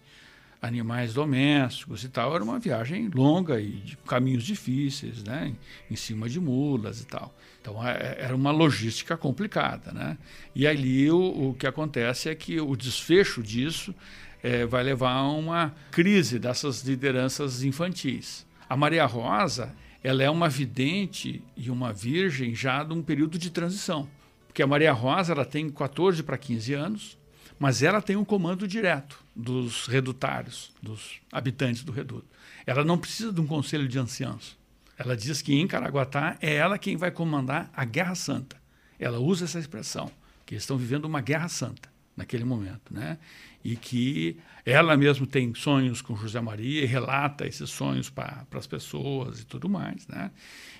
S2: animais domésticos e tal, era uma viagem longa e de caminhos difíceis, né? Em cima de mulas e tal. Então é, era uma logística complicada, né? E ali o, o que acontece é que o desfecho disso é, vai levar a uma crise dessas lideranças infantis. A Maria Rosa ela é uma vidente e uma virgem já de um período de transição. Porque a Maria Rosa ela tem 14 para 15 anos, mas ela tem um comando direto dos redutários, dos habitantes do reduto. Ela não precisa de um conselho de anciãos. Ela diz que em Caraguatá é ela quem vai comandar a Guerra Santa. Ela usa essa expressão, que estão vivendo uma guerra santa naquele momento, né? E que ela mesmo tem sonhos com José Maria e relata esses sonhos para as pessoas e tudo mais, né?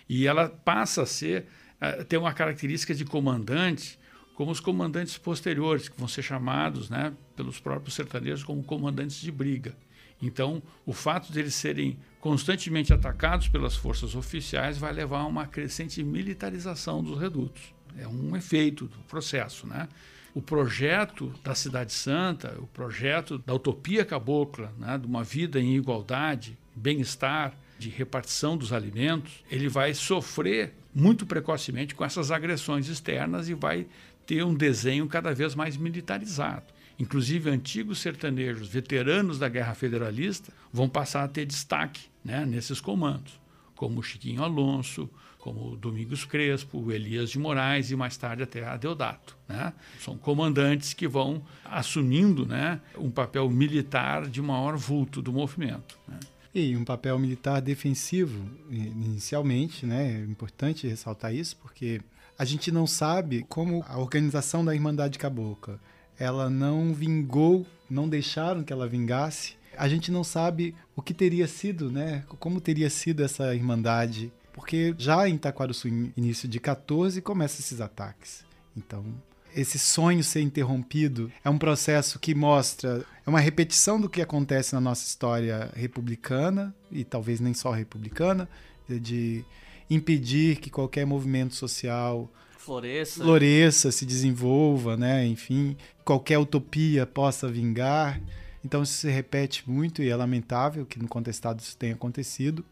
S2: E ela passa a ser uh, ter uma característica de comandante, como os comandantes posteriores que vão ser chamados, né, pelos próprios sertanejos como comandantes de briga. Então, o fato de eles serem constantemente atacados pelas forças oficiais vai levar a uma crescente militarização dos redutos. É um efeito do processo, né? o projeto da Cidade Santa, o projeto da utopia cabocla, né, de uma vida em igualdade, bem-estar, de repartição dos alimentos, ele vai sofrer muito precocemente com essas agressões externas e vai ter um desenho cada vez mais militarizado. Inclusive, antigos sertanejos, veteranos da Guerra Federalista, vão passar a ter destaque né, nesses comandos, como Chiquinho Alonso, como Domingos Crespo, Elias de Moraes e mais tarde até Adeodato. Né? São comandantes que vão assumindo né, um papel militar de maior vulto do movimento. Né?
S3: E um papel militar defensivo, inicialmente, né? é importante ressaltar isso, porque a gente não sabe como a organização da Irmandade Cabocla ela não vingou, não deixaram que ela vingasse. A gente não sabe o que teria sido, né? Como teria sido essa irmandade porque já em Taquaruçu, início de 14, começam esses ataques. Então, esse sonho ser interrompido é um processo que mostra, é uma repetição do que acontece na nossa história republicana, e talvez nem só republicana, de impedir que qualquer movimento social
S1: floresça,
S3: floresça se desenvolva, né? enfim, qualquer utopia possa vingar. Então isso se repete muito e é lamentável que no contestado isso tenha acontecido.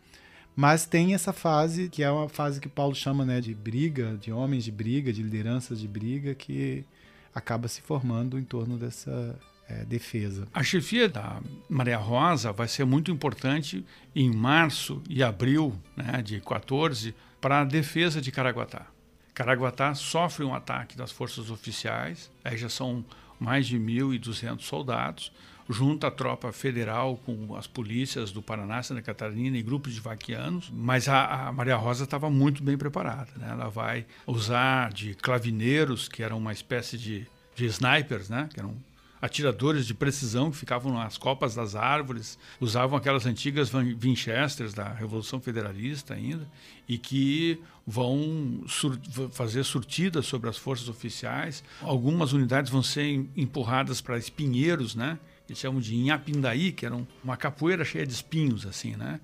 S3: Mas tem essa fase, que é uma fase que Paulo chama né, de briga, de homens de briga, de lideranças de briga, que acaba se formando em torno dessa é, defesa.
S2: A chefia da Maria Rosa vai ser muito importante em março e abril né, de 14 para a defesa de Caraguatá. Caraguatá sofre um ataque das forças oficiais, aí já são mais de 1.200 soldados junto à tropa federal com as polícias do Paraná, Santa Catarina e grupos de vaquianos, mas a, a Maria Rosa estava muito bem preparada. Né? Ela vai usar de clavineiros, que eram uma espécie de, de snipers, né? que eram atiradores de precisão que ficavam nas copas das árvores, usavam aquelas antigas Winchesters da Revolução Federalista ainda, e que vão sur fazer surtidas sobre as forças oficiais. Algumas unidades vão ser empurradas para espinheiros, né? eles chamam de Inhapindaí, que era uma capoeira cheia de espinhos, assim, né?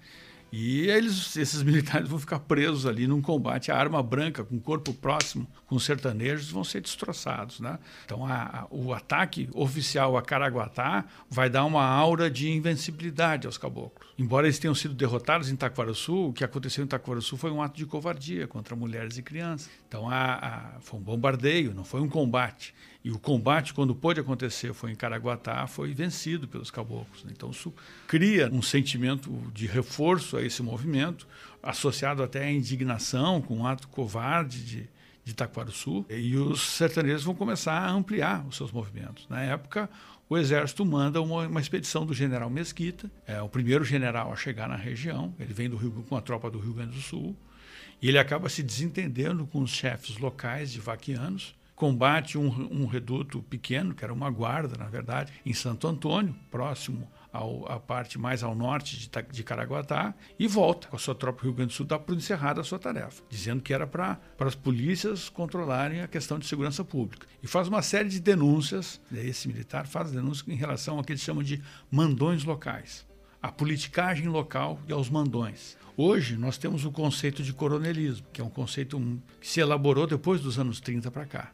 S2: E eles, esses militares vão ficar presos ali num combate. A arma branca, com corpo próximo, com os sertanejos, vão ser destroçados. Né? Então, a, a, o ataque oficial a Caraguatá vai dar uma aura de invencibilidade aos caboclos. Embora eles tenham sido derrotados em Itaquaraçu, o que aconteceu em Itaquaraçu foi um ato de covardia contra mulheres e crianças. Então, a, foi um bombardeio, não foi um combate. E o combate, quando pôde acontecer, foi em Caraguatá, foi vencido pelos caboclos. Né? Então, isso cria um sentimento de reforço a esse movimento, associado até à indignação com um ato covarde de, de Itaquaruçu. E os sertanejos vão começar a ampliar os seus movimentos. Na época, o exército manda uma, uma, expedição do general Mesquita, é o primeiro general a chegar na região. Ele vem do Rio com a tropa do Rio Grande do Sul e ele acaba se desentendendo com os chefes locais de vaquianos combate um, um reduto pequeno, que era uma guarda, na verdade, em Santo Antônio, próximo à parte mais ao norte de, de Caraguatá, e volta com a sua tropa do Rio Grande do Sul, dá por encerrada a sua tarefa, dizendo que era para as polícias controlarem a questão de segurança pública. E faz uma série de denúncias, esse militar faz denúncias em relação ao que eles chamam de mandões locais, a politicagem local e aos mandões. Hoje nós temos o conceito de coronelismo, que é um conceito que se elaborou depois dos anos 30 para cá.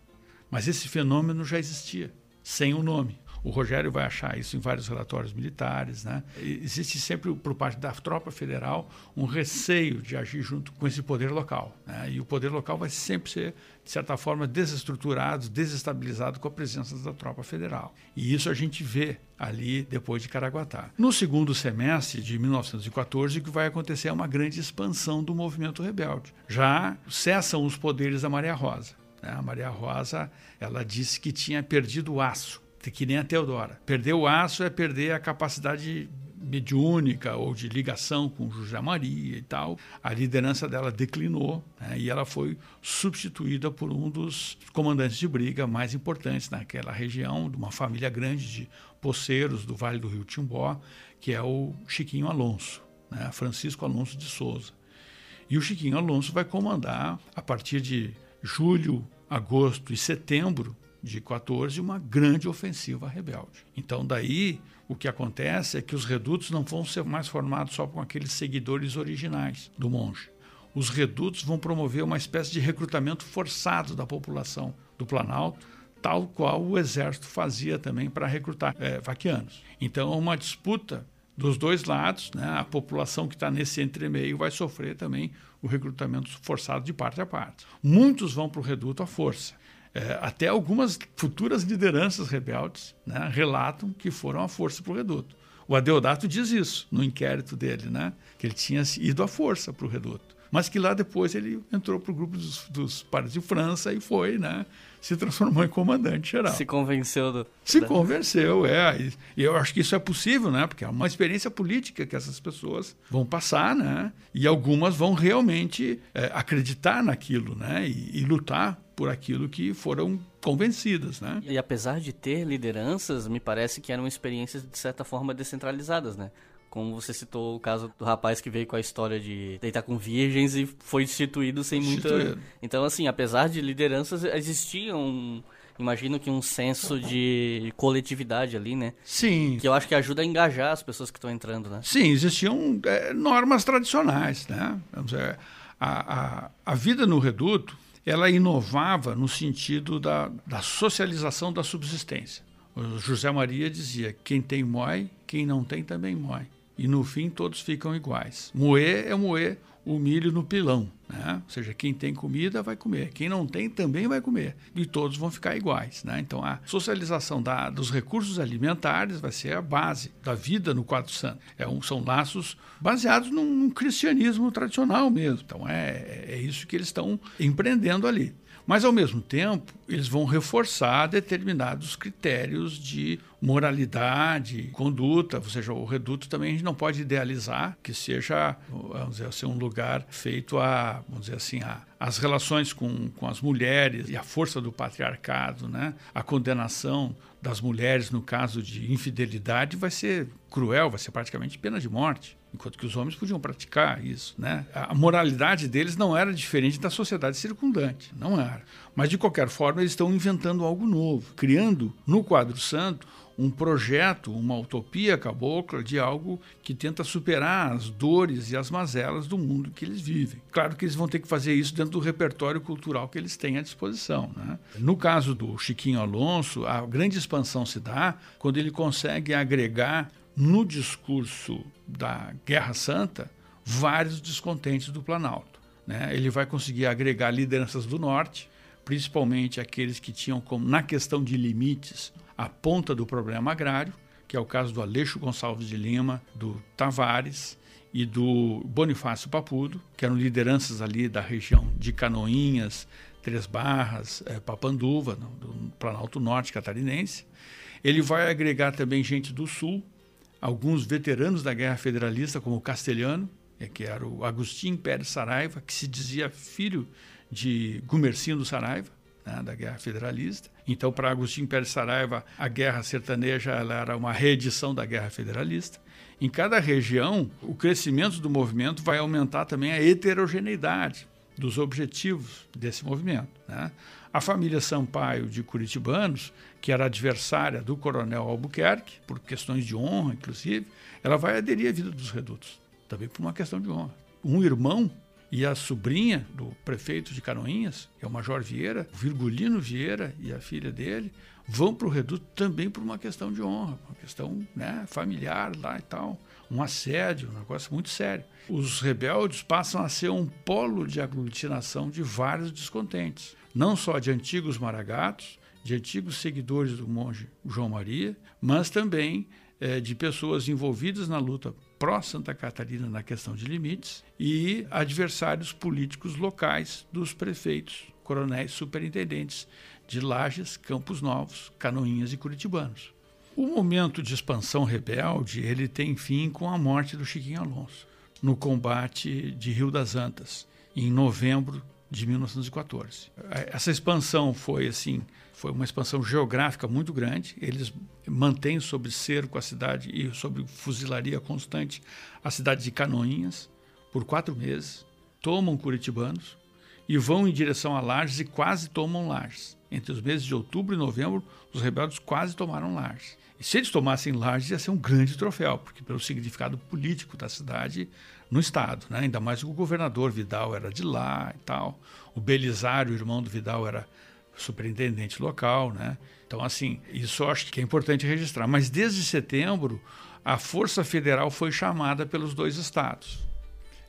S2: Mas esse fenômeno já existia, sem o nome. O Rogério vai achar isso em vários relatórios militares. Né? Existe sempre, por parte da tropa federal, um receio de agir junto com esse poder local. Né? E o poder local vai sempre ser, de certa forma, desestruturado, desestabilizado com a presença da tropa federal. E isso a gente vê ali depois de Caraguatá. No segundo semestre de 1914, o que vai acontecer é uma grande expansão do movimento rebelde. Já cessam os poderes da Maria Rosa. Né? A Maria Rosa, ela disse que tinha perdido o aço, que nem a Teodora. Perder o aço é perder a capacidade mediúnica ou de ligação com José Maria e tal. A liderança dela declinou né? e ela foi substituída por um dos comandantes de briga mais importantes naquela região, de uma família grande de poceiros do Vale do Rio Timbó, que é o Chiquinho Alonso, né? Francisco Alonso de Souza. E o Chiquinho Alonso vai comandar, a partir de julho, agosto e setembro de 14 uma grande ofensiva rebelde. Então daí o que acontece é que os redutos não vão ser mais formados só com aqueles seguidores originais do monge. Os redutos vão promover uma espécie de recrutamento forçado da população do Planalto, tal qual o exército fazia também para recrutar é, vaquianos. Então, uma disputa dos dois lados, né, a população que está nesse entremeio vai sofrer também o recrutamento forçado de parte a parte. Muitos vão para o reduto à força. É, até algumas futuras lideranças rebeldes né, relatam que foram à força para o reduto. O Adeodato diz isso no inquérito dele, né, que ele tinha ido à força para o reduto. Mas que lá depois ele entrou para o grupo dos, dos pares de França e foi, né? Se transformou em comandante geral.
S1: Se convenceu do.
S2: Se convenceu, é. E eu acho que isso é possível, né? Porque é uma experiência política que essas pessoas vão passar, né? E algumas vão realmente é, acreditar naquilo, né? E, e lutar por aquilo que foram convencidas, né?
S1: E apesar de ter lideranças, me parece que eram experiências de certa forma descentralizadas, né? Como você citou o caso do rapaz que veio com a história de deitar com virgens e foi destituído sem muita. Então, assim, apesar de lideranças, existia um. Imagino que um senso de coletividade ali, né?
S2: Sim.
S1: Que eu acho que ajuda a engajar as pessoas que estão entrando, né?
S2: Sim, existiam é, normas tradicionais, né? Vamos dizer, a, a, a vida no reduto, ela inovava no sentido da, da socialização da subsistência. O José Maria dizia: quem tem mói, quem não tem também mói e no fim todos ficam iguais. Moer é moer o milho no pilão, né? Ou seja, quem tem comida vai comer, quem não tem também vai comer e todos vão ficar iguais, né? Então a socialização da, dos recursos alimentares vai ser a base da vida no Quatro Santo. É um, são laços baseados num, num cristianismo tradicional mesmo. Então é, é isso que eles estão empreendendo ali. Mas, ao mesmo tempo, eles vão reforçar determinados critérios de moralidade, conduta, ou seja, o reduto também a gente não pode idealizar que seja, vamos dizer assim, um lugar feito a, vamos dizer assim, a, as relações com, com as mulheres e a força do patriarcado, né? a condenação das mulheres no caso de infidelidade vai ser cruel, vai ser praticamente pena de morte enquanto que os homens podiam praticar isso, né? A moralidade deles não era diferente da sociedade circundante, não era. Mas de qualquer forma eles estão inventando algo novo, criando no quadro santo um projeto, uma utopia cabocla de algo que tenta superar as dores e as mazelas do mundo que eles vivem. Claro que eles vão ter que fazer isso dentro do repertório cultural que eles têm à disposição. Né? No caso do Chiquinho Alonso, a grande expansão se dá quando ele consegue agregar no discurso da Guerra Santa vários descontentes do Planalto. Né? Ele vai conseguir agregar lideranças do Norte, principalmente aqueles que tinham como, na questão de limites, a ponta do problema agrário, que é o caso do Aleixo Gonçalves de Lima, do Tavares e do Bonifácio Papudo, que eram lideranças ali da região de Canoinhas, Três Barras, é, Papanduva, do Planalto Norte catarinense. Ele vai agregar também gente do Sul, alguns veteranos da Guerra Federalista, como o Castelhano, é, que era o Agostinho Pérez Saraiva, que se dizia filho de Gumercindo do Saraiva, né, da Guerra Federalista. Então, para Agostinho Pérez Saraiva, a Guerra Sertaneja era uma reedição da Guerra Federalista. Em cada região, o crescimento do movimento vai aumentar também a heterogeneidade dos objetivos desse movimento. Né? A família Sampaio de Curitibanos, que era adversária do coronel Albuquerque, por questões de honra, inclusive, ela vai aderir à vida dos redutos, também por uma questão de honra. Um irmão e a sobrinha do prefeito de Canoinhas, que é o Major Vieira, Virgulino Vieira e a filha dele, vão para o reduto também por uma questão de honra, uma questão né, familiar lá e tal, um assédio, um negócio muito sério. Os rebeldes passam a ser um polo de aglutinação de vários descontentes, não só de antigos maragatos, de antigos seguidores do monge João Maria, mas também é, de pessoas envolvidas na luta pró-Santa Catarina na questão de limites e adversários políticos locais dos prefeitos, coronéis, superintendentes de Lages, Campos Novos, Canoinhas e Curitibanos. O momento de expansão rebelde ele tem fim com a morte do Chiquinho Alonso no combate de Rio das Antas em novembro de 1914. Essa expansão foi assim foi uma expansão geográfica muito grande. Eles mantêm sob cerco a cidade e sob fuzilaria constante a cidade de Canoinhas por quatro meses, tomam curitibanos e vão em direção a Lages e quase tomam Lages. Entre os meses de outubro e novembro, os rebeldes quase tomaram Lages. Se eles tomassem Lages, ia ser um grande troféu, porque pelo significado político da cidade no estado, né? ainda mais que o governador Vidal era de lá e tal. O Belisário, irmão do Vidal, era superintendente local, né? Então, assim, isso eu acho que é importante registrar. Mas desde setembro, a Força Federal foi chamada pelos dois estados.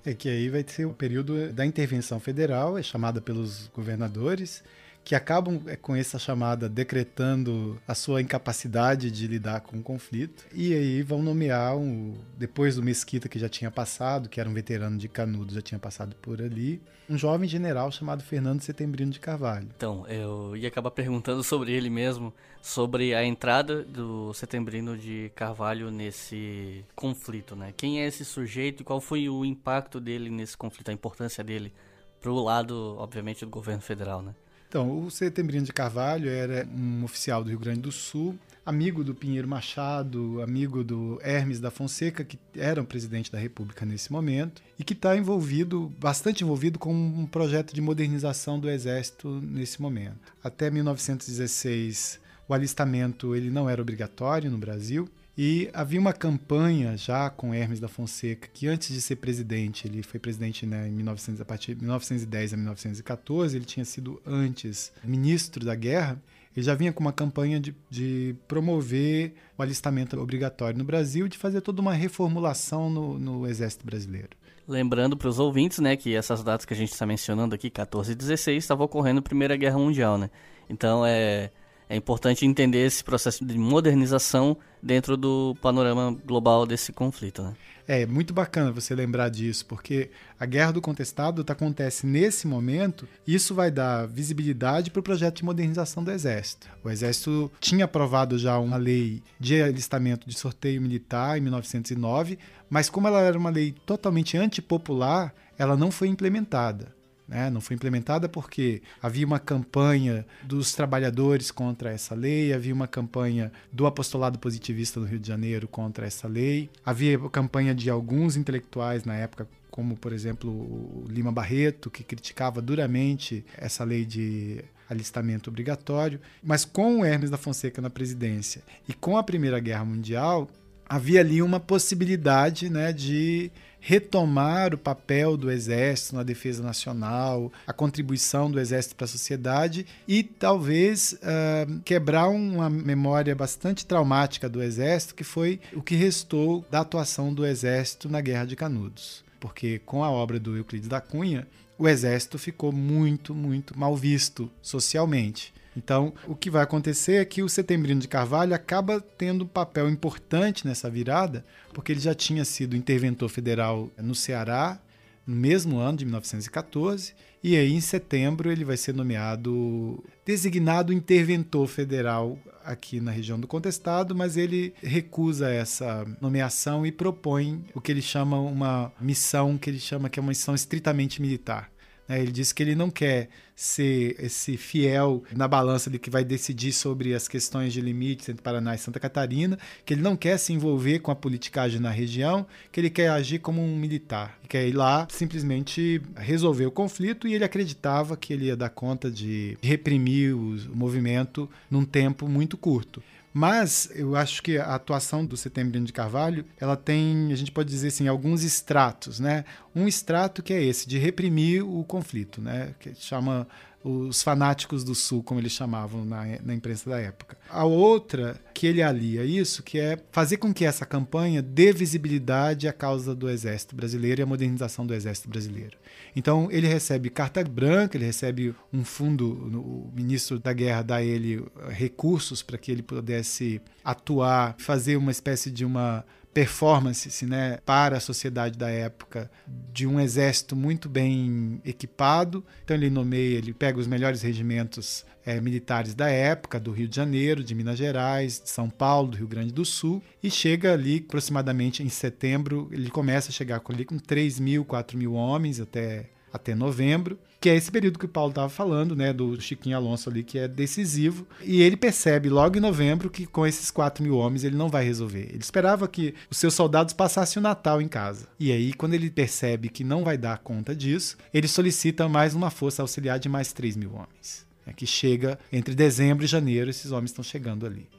S3: É que aí vai ser o período da intervenção federal, é chamada pelos governadores, que acabam é, com essa chamada decretando a sua incapacidade de lidar com o conflito. E aí vão nomear, um, depois do Mesquita, que já tinha passado, que era um veterano de Canudos, já tinha passado por ali, um jovem general chamado Fernando Setembrino de Carvalho.
S1: Então, eu ia acabar perguntando sobre ele mesmo, sobre a entrada do Setembrino de Carvalho nesse conflito, né? Quem é esse sujeito e qual foi o impacto dele nesse conflito, a importância dele para o lado, obviamente, do governo federal, né?
S3: Então, o Setembrino de Carvalho era um oficial do Rio Grande do Sul, amigo do Pinheiro Machado, amigo do Hermes da Fonseca, que era o presidente da República nesse momento, e que está envolvido, bastante envolvido com um projeto de modernização do Exército nesse momento. Até 1916, o alistamento ele não era obrigatório no Brasil, e havia uma campanha já com Hermes da Fonseca, que antes de ser presidente, ele foi presidente né, em 1900, a partir de 1910 a 1914, ele tinha sido antes ministro da guerra. Ele já vinha com uma campanha de, de promover o alistamento obrigatório no Brasil, de fazer toda uma reformulação no, no Exército Brasileiro.
S1: Lembrando para os ouvintes, né, que essas datas que a gente está mencionando aqui, 14 e 16, estava ocorrendo a Primeira Guerra Mundial, né? Então é é importante entender esse processo de modernização dentro do panorama global desse conflito. Né?
S3: É muito bacana você lembrar disso, porque a guerra do contestado acontece nesse momento. Isso vai dar visibilidade para o projeto de modernização do Exército. O Exército tinha aprovado já uma lei de alistamento de sorteio militar em 1909, mas como ela era uma lei totalmente antipopular, ela não foi implementada. Né? Não foi implementada porque havia uma campanha dos trabalhadores contra essa lei, havia uma campanha do apostolado positivista no Rio de Janeiro contra essa lei, havia campanha de alguns intelectuais na época como por exemplo o Lima Barreto, que criticava duramente essa lei de alistamento obrigatório, mas com o Hermes da Fonseca na presidência e com a Primeira Guerra Mundial, havia ali uma possibilidade né, de retomar o papel do Exército na defesa nacional, a contribuição do Exército para a sociedade e talvez uh, quebrar uma memória bastante traumática do Exército, que foi o que restou da atuação do Exército na Guerra de Canudos. porque com a obra do Euclides da Cunha, o exército ficou muito, muito mal visto socialmente. Então, o que vai acontecer é que o Setembrino de Carvalho acaba tendo um papel importante nessa virada, porque ele já tinha sido interventor federal no Ceará, no mesmo ano de 1914, e aí em setembro ele vai ser nomeado designado interventor federal aqui na região do contestado, mas ele recusa essa nomeação e propõe o que ele chama uma missão que ele chama que é uma missão estritamente militar. Né? Ele diz que ele não quer ser esse fiel na balança de que vai decidir sobre as questões de limites entre Paraná e Santa Catarina, que ele não quer se envolver com a politicagem na região, que ele quer agir como um militar, que quer ir lá simplesmente resolver o conflito e ele acreditava que ele ia dar conta de reprimir o movimento num tempo muito curto. Mas eu acho que a atuação do Setembrino de Carvalho, ela tem, a gente pode dizer assim, alguns estratos, né? Um extrato que é esse, de reprimir o conflito, né? Que chama os fanáticos do Sul, como eles chamavam na, na imprensa da época. A outra que ele alia isso, que é fazer com que essa campanha dê visibilidade à causa do Exército Brasileiro e à modernização do Exército Brasileiro. Então ele recebe carta branca, ele recebe um fundo, o ministro da Guerra dá ele recursos para que ele pudesse atuar, fazer uma espécie de uma performance né, para a sociedade da época de um exército muito bem equipado. Então ele nomeia, ele pega os melhores regimentos é, militares da época, do Rio de Janeiro, de Minas Gerais, de São Paulo, do Rio Grande do Sul, e chega ali aproximadamente em setembro, ele começa a chegar ali, com 3 mil, 4 mil homens até até novembro, que é esse período que o Paulo estava falando, né, do Chiquinho Alonso ali, que é decisivo. E ele percebe logo em novembro que com esses 4 mil homens ele não vai resolver. Ele esperava que os seus soldados passassem o Natal em casa. E aí, quando ele percebe que não vai dar conta disso, ele solicita mais uma força auxiliar de mais 3 mil homens. É que chega entre dezembro e janeiro, esses homens estão chegando ali.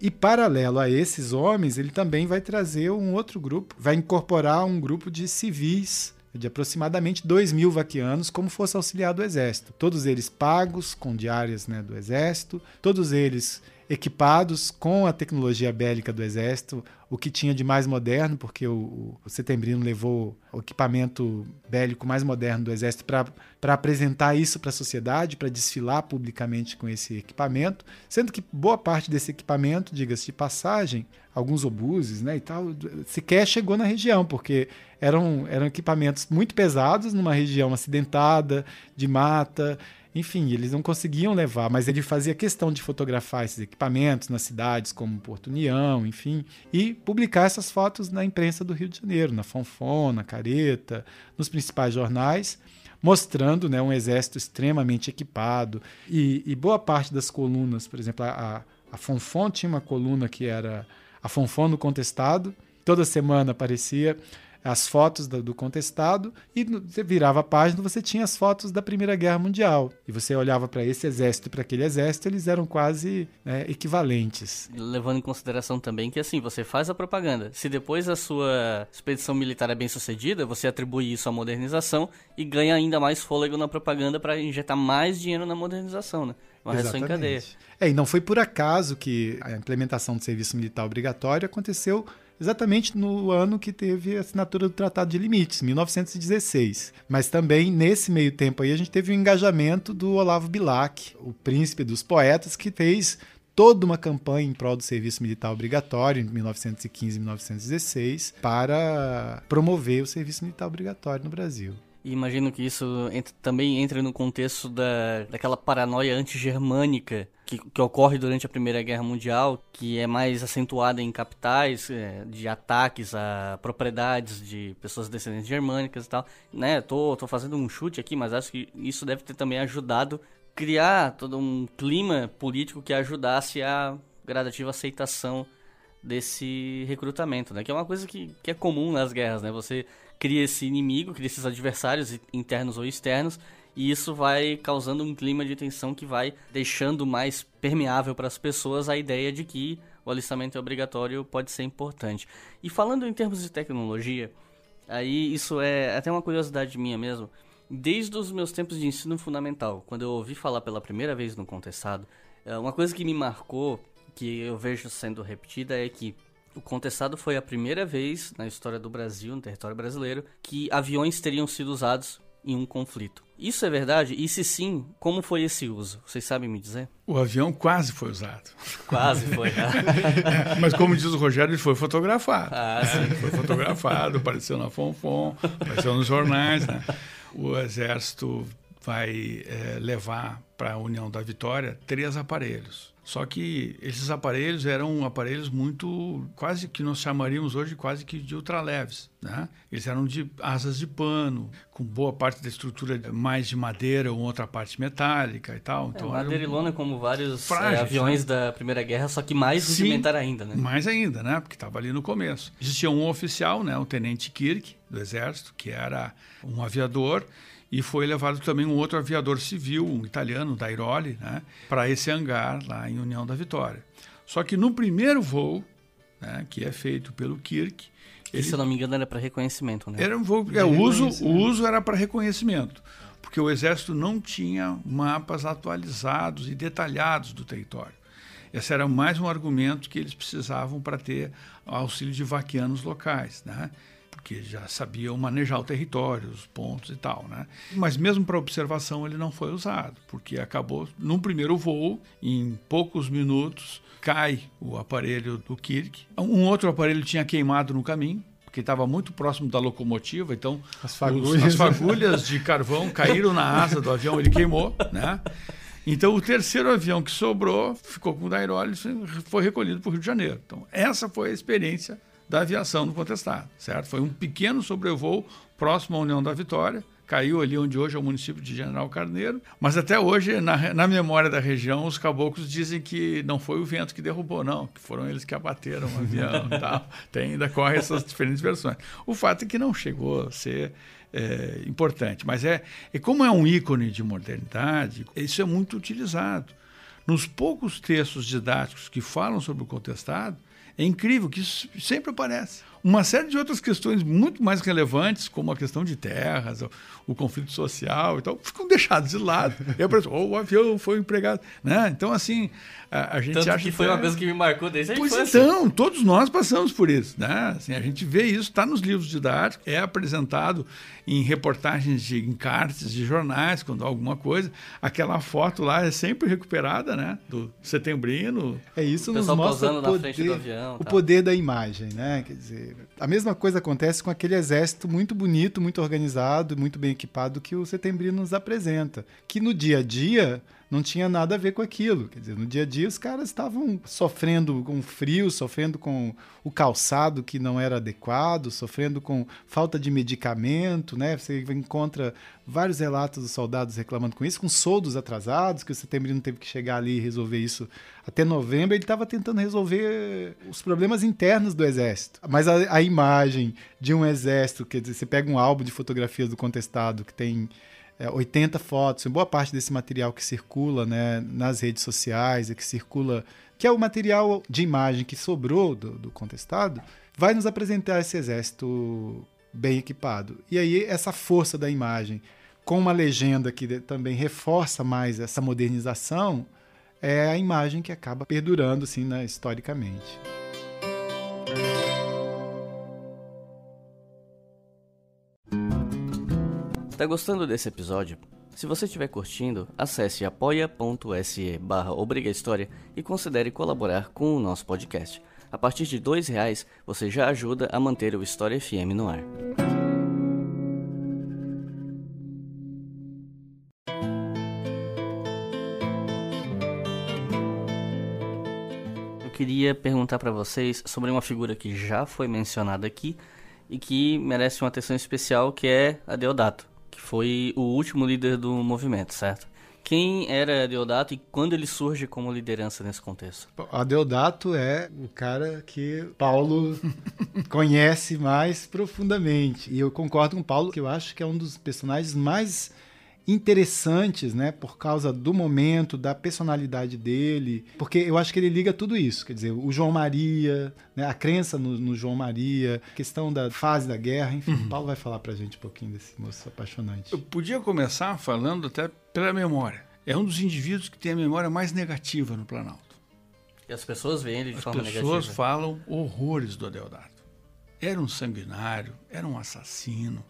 S3: E paralelo a esses homens, ele também vai trazer um outro grupo, vai incorporar um grupo de civis de aproximadamente 2 mil vaquianos como fosse auxiliar do Exército. Todos eles pagos com diárias né, do Exército, todos eles equipados com a tecnologia bélica do Exército, o que tinha de mais moderno, porque o, o Setembrino levou o equipamento bélico mais moderno do Exército para apresentar isso para a sociedade, para desfilar publicamente com esse equipamento, sendo que boa parte desse equipamento, diga-se de passagem, alguns obuses né, e tal, sequer chegou na região, porque eram, eram equipamentos muito pesados numa região acidentada, de mata, enfim, eles não conseguiam levar, mas ele fazia questão de fotografar esses equipamentos nas cidades como Porto União, enfim, e publicar essas fotos na imprensa do Rio de Janeiro, na Fonfon, na Careta, nos principais jornais, mostrando né, um exército extremamente equipado. E, e boa parte das colunas, por exemplo, a, a Fonfon tinha uma coluna que era a Fonfon no Contestado, toda semana aparecia as fotos do, do contestado e você virava a página você tinha as fotos da Primeira Guerra Mundial. E você olhava para esse exército e para aquele exército, eles eram quase né, equivalentes.
S1: Levando em consideração também que assim, você faz a propaganda. Se depois a sua expedição militar é bem sucedida, você atribui isso à modernização e ganha ainda mais fôlego na propaganda para injetar mais dinheiro na modernização, né? Uma reação em cadeia.
S3: É, e não foi por acaso que a implementação do serviço militar obrigatório aconteceu exatamente no ano que teve a assinatura do Tratado de Limites, 1916. Mas também, nesse meio tempo aí, a gente teve o engajamento do Olavo Bilac, o príncipe dos poetas, que fez toda uma campanha em prol do serviço militar obrigatório em 1915 e 1916 para promover o serviço militar obrigatório no Brasil.
S1: E imagino que isso também entra no contexto da, daquela paranoia anti-germânica que, que, ocorre durante a Primeira Guerra Mundial, que é mais acentuada em capitais, é, de ataques a propriedades de pessoas descendentes germânicas e tal. Né, tô, tô fazendo um chute aqui, mas acho que isso deve ter também ajudado criar todo um clima político que ajudasse a gradativa aceitação desse recrutamento, né? Que é uma coisa que, que é comum nas guerras, né? Você cria esse inimigo, cria esses adversários internos ou externos, e isso vai causando um clima de tensão que vai deixando mais permeável para as pessoas a ideia de que o alistamento obrigatório pode ser importante. E falando em termos de tecnologia, aí isso é até uma curiosidade minha mesmo. Desde os meus tempos de ensino fundamental, quando eu ouvi falar pela primeira vez no contestado, é, uma coisa que me marcou, que eu vejo sendo repetida, é que O contestado foi a primeira vez na história do Brasil, no território brasileiro, que aviões teriam sido usados em um conflito. Isso é verdade? E se sim, como foi esse uso? Vocês sabem me dizer?
S2: O avião quase foi usado.
S1: Quase foi. Né?
S2: é, [LAUGHS] mas como diz o Rogério, ele foi fotografado.
S1: Ah,
S2: né? Foi fotografado, apareceu na Fonfon, apareceu nos jornais. Né? O exército vai é, levar para a União da Vitória três aparelhos. Só que esses aparelhos eram aparelhos muito, quase que nós chamaríamos hoje quase que de ultraleves. Né? Eles eram de asas de pano, com boa parte da estrutura mais de madeira ou outra parte metálica e tal.
S1: Então, é, madeira e lona como vários é, frágeis, é, aviões né? da Primeira Guerra, só que mais rudimentaram ainda. Né?
S2: Mais ainda, né? porque estava ali no começo. Existia um oficial, né? o Tenente Kirk, do Exército, que era um aviador, e foi levado também um outro aviador civil, um italiano, Dairoli, né, para esse hangar lá em União da Vitória. Só que no primeiro voo, né, que é feito pelo Kirk,
S1: ele, se eu não me engano era para reconhecimento, né?
S2: Era um voo, é, o uso, o uso era para reconhecimento, porque o exército não tinha mapas atualizados e detalhados do território. Esse era mais um argumento que eles precisavam para ter auxílio de vaquianos locais, né? Porque já sabiam manejar o território, os pontos e tal, né? Mas mesmo para observação ele não foi usado, porque acabou num primeiro voo, em poucos minutos, cai o aparelho do Kirk. Um outro aparelho tinha queimado no caminho, porque estava muito próximo da locomotiva, então
S3: as fagulhas,
S2: os, as fagulhas de carvão caíram na asa do avião, ele queimou, né? Então, o terceiro avião que sobrou ficou com o Dairoli e foi recolhido para o Rio de Janeiro. Então, essa foi a experiência da aviação no contestado, certo? Foi um pequeno sobrevoo próximo à União da Vitória, caiu ali onde hoje é o município de General Carneiro, mas até hoje, na, na memória da região, os caboclos dizem que não foi o vento que derrubou, não, que foram eles que abateram o avião e tal. [LAUGHS] Tem, ainda corre essas diferentes versões. O fato é que não chegou a ser é, importante, mas é, é como é um ícone de modernidade, isso é muito utilizado. Nos poucos textos didáticos que falam sobre o contestado, é incrível que isso sempre aparece. Uma série de outras questões muito mais relevantes, como a questão de terras, o, o conflito social e tal, ficam deixadas de lado. [LAUGHS] E aparece, oh, o avião foi empregado. Né? Então, assim, a, a gente
S1: Tanto
S2: acha
S1: que foi uma coisa que me marcou desde a
S2: pois
S1: infância.
S2: então, todos nós passamos por isso. Né? Assim, a gente vê isso, está nos livros didáticos, é apresentado em reportagens de encartes de jornais, quando há alguma coisa. Aquela foto lá é sempre recuperada, né? Do setembrino.
S3: É isso, nos mostra o poder, avião, o poder da imagem, né? Quer dizer, appreciate. A mesma coisa acontece com aquele exército muito bonito, muito organizado, muito bem equipado que o setembrino nos apresenta, que no dia a dia não tinha nada a ver com aquilo. Quer dizer, no dia a dia os caras estavam sofrendo com frio, sofrendo com o calçado que não era adequado, sofrendo com falta de medicamento, né? Você encontra vários relatos dos soldados reclamando com isso, com soldos atrasados, que o setembrino teve que chegar ali e resolver isso até novembro. Ele estava tentando resolver os problemas internos do exército. Mas a, a imagem de um exército, quer dizer, você pega um álbum de fotografias do contestado que tem é, 80 fotos, boa parte desse material que circula né, nas redes sociais e que circula, que é o material de imagem que sobrou do, do contestado, vai nos apresentar esse exército bem equipado. E aí essa força da imagem, com uma legenda que também reforça mais essa modernização, é a imagem que acaba perdurando assim, né, historicamente.
S1: Tá gostando desse episódio? Se você estiver curtindo, acesse apoia.se barra e considere colaborar com o nosso podcast. A partir de R$ reais você já ajuda a manter o História FM no ar. Eu queria perguntar para vocês sobre uma figura que já foi mencionada aqui e que merece uma atenção especial, que é a Deodato foi o último líder do movimento, certo? Quem era Deodato e quando ele surge como liderança nesse contexto?
S3: A Deodato é o cara que Paulo [LAUGHS] conhece mais profundamente. E eu concordo com Paulo que eu acho que é um dos personagens mais interessantes, né, por causa do momento, da personalidade dele, porque eu acho que ele liga tudo isso, quer dizer, o João Maria, né, a crença no, no, João Maria, a questão da fase da guerra, enfim, uhum. Paulo vai falar pra gente um pouquinho desse moço apaixonante.
S2: Eu podia começar falando até pela memória. É um dos indivíduos que tem a memória mais negativa no Planalto.
S1: E as pessoas veem ele de
S2: as
S1: forma
S2: negativa.
S1: negativa.
S2: As pessoas falam horrores do Adeodato. Era um sanguinário, era um assassino,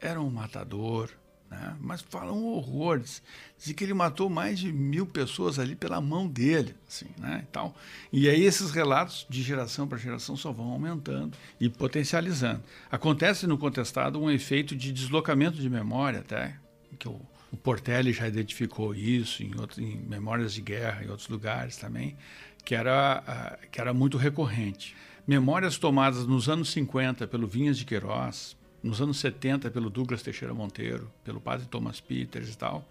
S2: era um matador, né? mas falam horrores. Dizem que ele matou mais de mil pessoas ali pela mão dele. Assim, né? então, e aí esses relatos, de geração para geração, só vão aumentando e potencializando. Acontece no contestado um efeito de deslocamento de memória, até, que o, o Portelli já identificou isso em, outro, em Memórias de Guerra, em outros lugares também, que era, uh, que era muito recorrente. Memórias tomadas nos anos 50 pelo Vinhas de Queiroz, nos anos 70 pelo Douglas Teixeira Monteiro, pelo padre Thomas Peters e tal,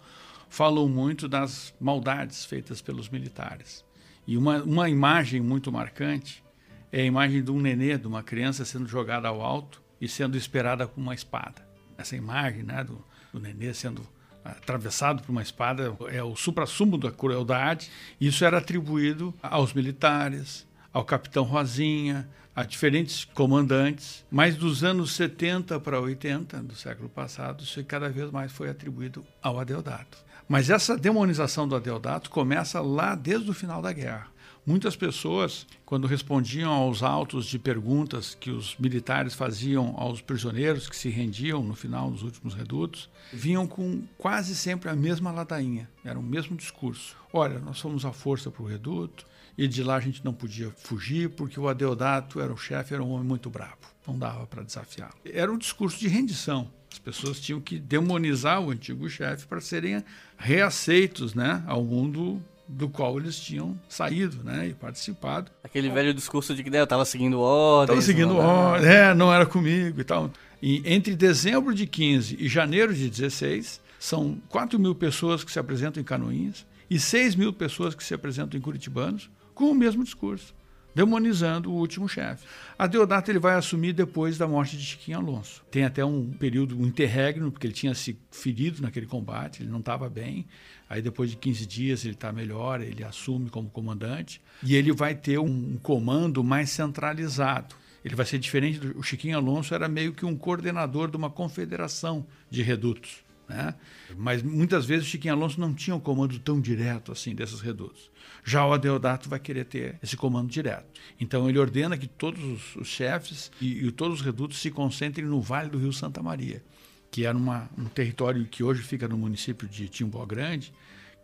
S2: falam muito das maldades feitas pelos militares. E uma, uma imagem muito marcante é a imagem de um nenê, de uma criança sendo jogada ao alto e sendo esperada com uma espada. Essa imagem né, do, do nenê sendo atravessado por uma espada é o supra-sumo da crueldade. Isso era atribuído aos militares, ao capitão Rosinha, a diferentes comandantes, mas dos anos 70 para 80 do século passado, isso cada vez mais foi atribuído ao Adeodato. Mas essa demonização do Adeodato começa lá desde o final da guerra. Muitas pessoas, quando respondiam aos autos de perguntas que os militares faziam aos prisioneiros que se rendiam no final dos últimos redutos, vinham com quase sempre a mesma ladainha, era o mesmo discurso. Olha, nós fomos à força para o reduto, e de lá a gente não podia fugir porque o Adeodato era o chefe, era um homem muito bravo, não dava para desafiá-lo. Era um discurso de rendição. As pessoas tinham que demonizar o antigo chefe para serem reaceitos né, ao mundo do qual eles tinham saído né, e participado.
S1: Aquele velho discurso de que né, eu estava seguindo ordens.
S2: Estava seguindo ordens, é, não era comigo e tal. E entre dezembro de 15 e janeiro de 16, são 4 mil pessoas que se apresentam em Canoinhas e 6 mil pessoas que se apresentam em Curitibanos com o mesmo discurso, demonizando o último chefe. A Deodato ele vai assumir depois da morte de Chiquinho Alonso. Tem até um período, um interregno, porque ele tinha se ferido naquele combate, ele não estava bem. Aí depois de 15 dias ele está melhor, ele assume como comandante e ele vai ter um comando mais centralizado. Ele vai ser diferente do o Chiquinho Alonso era meio que um coordenador de uma confederação de redutos. Né? Mas muitas vezes o Chiquinho Alonso não tinha um comando tão direto assim desses redutos. Já o Adeodato vai querer ter esse comando direto. Então ele ordena que todos os, chefes e, e, todos os redutos se concentrem no Vale do Rio Santa Maria, que era uma, um território que hoje fica no município de Timbó Grande,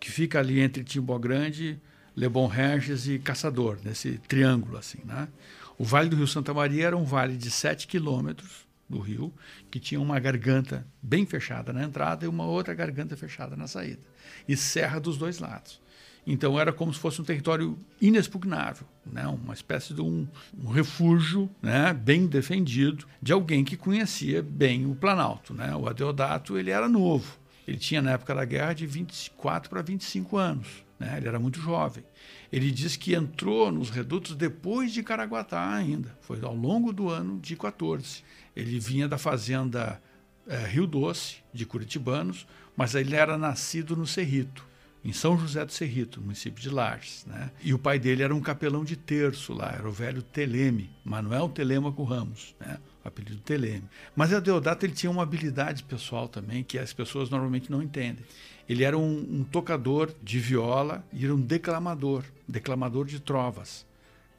S2: que fica ali entre Timbó Grande, Lebon Regis e Caçador, nesse triângulo assim. Né? O Vale do Rio Santa Maria era um vale de 7 quilômetros do rio, que tinha uma garganta bem fechada na entrada e uma outra garganta fechada na saída, e serra dos dois lados. Então era como se fosse um território inexpugnável, né? uma espécie de um, um refúgio né? bem defendido de alguém que conhecia bem o Planalto. Né? O Adeodato ele era novo, ele tinha na época da guerra de 24 para 25 anos, né? ele era muito jovem. Ele diz que entrou nos redutos depois de Caraguatá ainda, foi ao longo do ano de 14. Ele vinha da fazenda é, Rio Doce, de Curitibanos, mas ele era nascido no Cerrito, em São José do Cerrito, município de Lages. Né? E o pai dele era um capelão de terço lá, era o velho Teleme, Manuel Telêmaco Ramos, né? o apelido Teleme. Mas a Deodato ele tinha uma habilidade pessoal também que as pessoas normalmente não entendem. Ele era um, um tocador de viola e era um declamador, declamador de trovas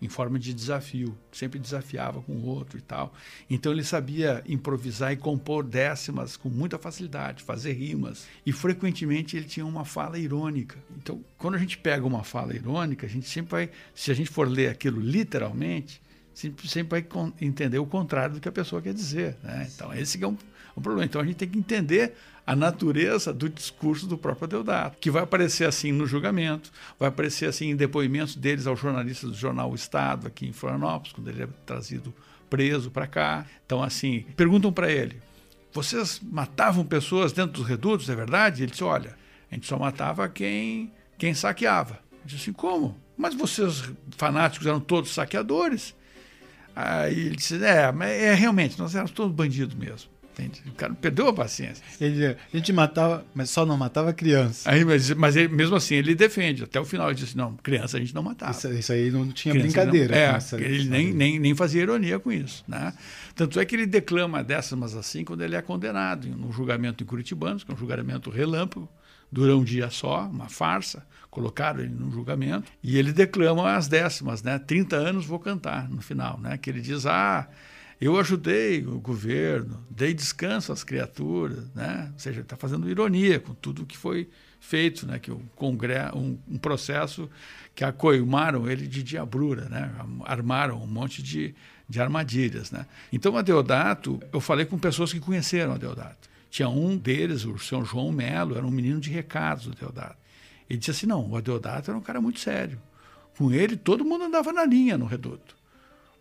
S2: em forma de desafio, sempre desafiava com o outro e tal. Então ele sabia improvisar e compor décimas com muita facilidade, fazer rimas. E frequentemente ele tinha uma fala irônica. Então, quando a gente pega uma fala irônica, a gente sempre vai, se a gente for ler aquilo literalmente, sempre, sempre vai entender o contrário do que a pessoa quer dizer. Né? Então, esse é um, um problema. Então, a gente tem que entender a natureza do discurso do próprio Deodato, que vai aparecer assim no julgamento, vai aparecer assim em depoimentos deles aos jornalistas do jornal o Estado, aqui em Florianópolis, quando ele é trazido preso para cá. Então, assim, perguntam para ele: vocês matavam pessoas dentro dos redutos, é verdade? Ele disse: olha, a gente só matava quem, quem saqueava. Ele disse assim: como? Mas vocês fanáticos eram todos saqueadores? Aí ele disse: é, mas é realmente, nós éramos todos bandidos mesmo. Entende? O cara perdeu a paciência.
S3: Ele, a gente matava, mas só não matava criança.
S2: Aí, mas mas ele, mesmo assim ele defende. Até o final ele disse: não, criança a gente não matava.
S3: Isso, isso aí não tinha
S2: Criança
S3: brincadeira.
S2: não- é,
S3: essa-
S2: ele nem, nem, nem fazia ironia com isso. Né? Tanto é que ele declama dessas, mas assim, quando ele é condenado no julgamento em Curitibanos, que é um julgamento relâmpago, dura um dia só, uma farsa. Colocaram ele no julgamento e ele declama as décimas, né? 30 anos vou cantar no final, né? Que ele diz: Ah, eu ajudei o governo, dei descanso às criaturas, né? Ou seja, está fazendo ironia com tudo que foi feito, né? Que o congresso, um, um processo que acoimaram ele de diabrura, né? Armaram um monte de, de armadilhas, né? Então, Adeodato, eu falei com pessoas que conheceram Adeodato. Tinha um deles, o São João Melo, era um menino de recados, o Adeodato. Ele disse assim: não, o Adeodato era um cara muito sério. Com ele, todo mundo andava na linha no reduto.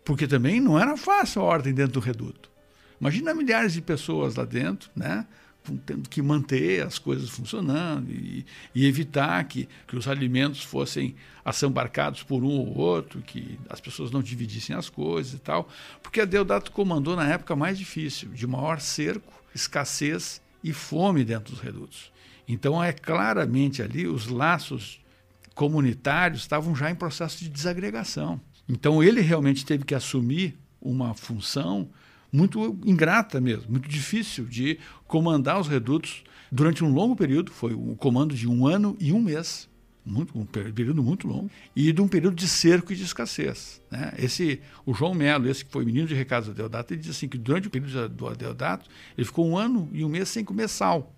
S2: Porque também não era fácil a ordem dentro do reduto. Imagina milhares de pessoas lá dentro, né? Tendo que manter as coisas funcionando e, e evitar que, que os alimentos fossem assambarcados por um ou outro, que as pessoas não dividissem as coisas e tal. Porque a Deodato comandou na época mais difícil, de maior cerco, escassez e fome dentro dos redutos. Então é claramente ali os laços comunitários estavam já em processo de desagregação. Então ele realmente teve que assumir uma função muito ingrata mesmo, muito difícil de comandar os redutos durante um longo período, foi um comando de um ano e um mês, muito, um período muito longo, e de um período de cerco e de escassez. Né? Esse, o João Melo, esse que foi menino de recados do Adeodato, ele diz assim que durante o período do Adeodato, ele ficou um ano e um mês sem comer sal.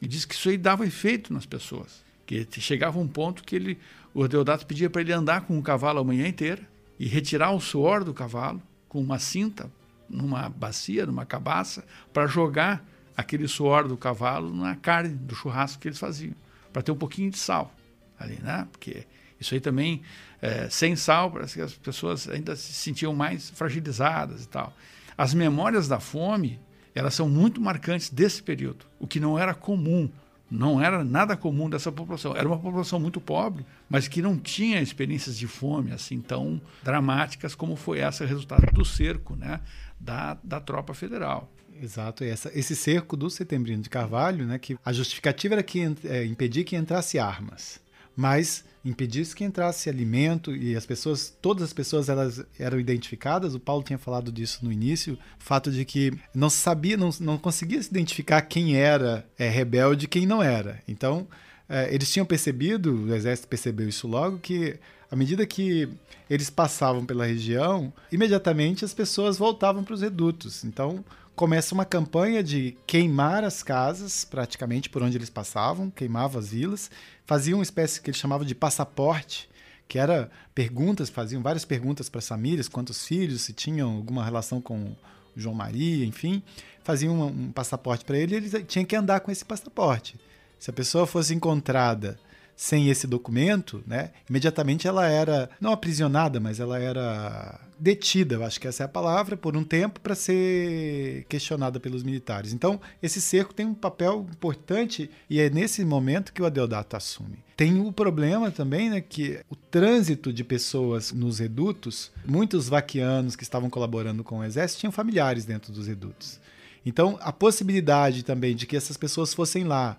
S2: E diz que isso aí dava efeito nas pessoas. Que chegava um ponto que ele, o Deodato pedia para ele andar com o cavalo a manhã inteira e retirar o suor do cavalo com uma cinta, numa bacia, numa cabaça, para jogar aquele suor do cavalo na carne do churrasco que eles faziam, para ter um pouquinho de sal ali, né? Porque isso aí também, eh, sem sal, parece que as pessoas ainda se sentiam mais fragilizadas e tal. As memórias da fome elas são muito marcantes desse período, o que não era comum, não era nada comum dessa população. Era uma população muito pobre, mas que não tinha experiências de fome assim tão dramáticas como foi essa resultado do cerco, né, da, da tropa federal.
S3: Exato, essa, esse cerco do Setembrino de Carvalho, né, que a justificativa era que é, impedir que entrasse armas, mas impedisse que entrasse alimento e as pessoas, todas as pessoas elas eram identificadas. O Paulo tinha falado disso no início, o fato de que não sabia, não, não conseguia se identificar quem era é, rebelde e quem não era. Então é, eles tinham percebido, o exército percebeu isso logo que à medida que eles passavam pela região, imediatamente as pessoas voltavam para os redutos. Então começa uma campanha de queimar as casas, praticamente por onde eles passavam, queimava as vilas, faziam uma espécie que eles chamavam de passaporte, que era perguntas, faziam várias perguntas para as famílias, quantos filhos, se tinham alguma relação com João Maria, enfim, faziam um, um passaporte para ele e ele tinha que andar com esse passaporte. Se a pessoa fosse encontrada sem esse documento, né, imediatamente ela era não aprisionada, mas ela era detida, eu acho que essa é a palavra, por um tempo para ser questionada pelos militares. Então, esse cerco tem um papel importante e é nesse momento que o Adeodato assume. Tem o problema também, né, que o trânsito de pessoas nos redutos, muitos vaquianos que estavam colaborando com o exército tinham familiares dentro dos redutos. Então, a possibilidade também de que essas pessoas fossem lá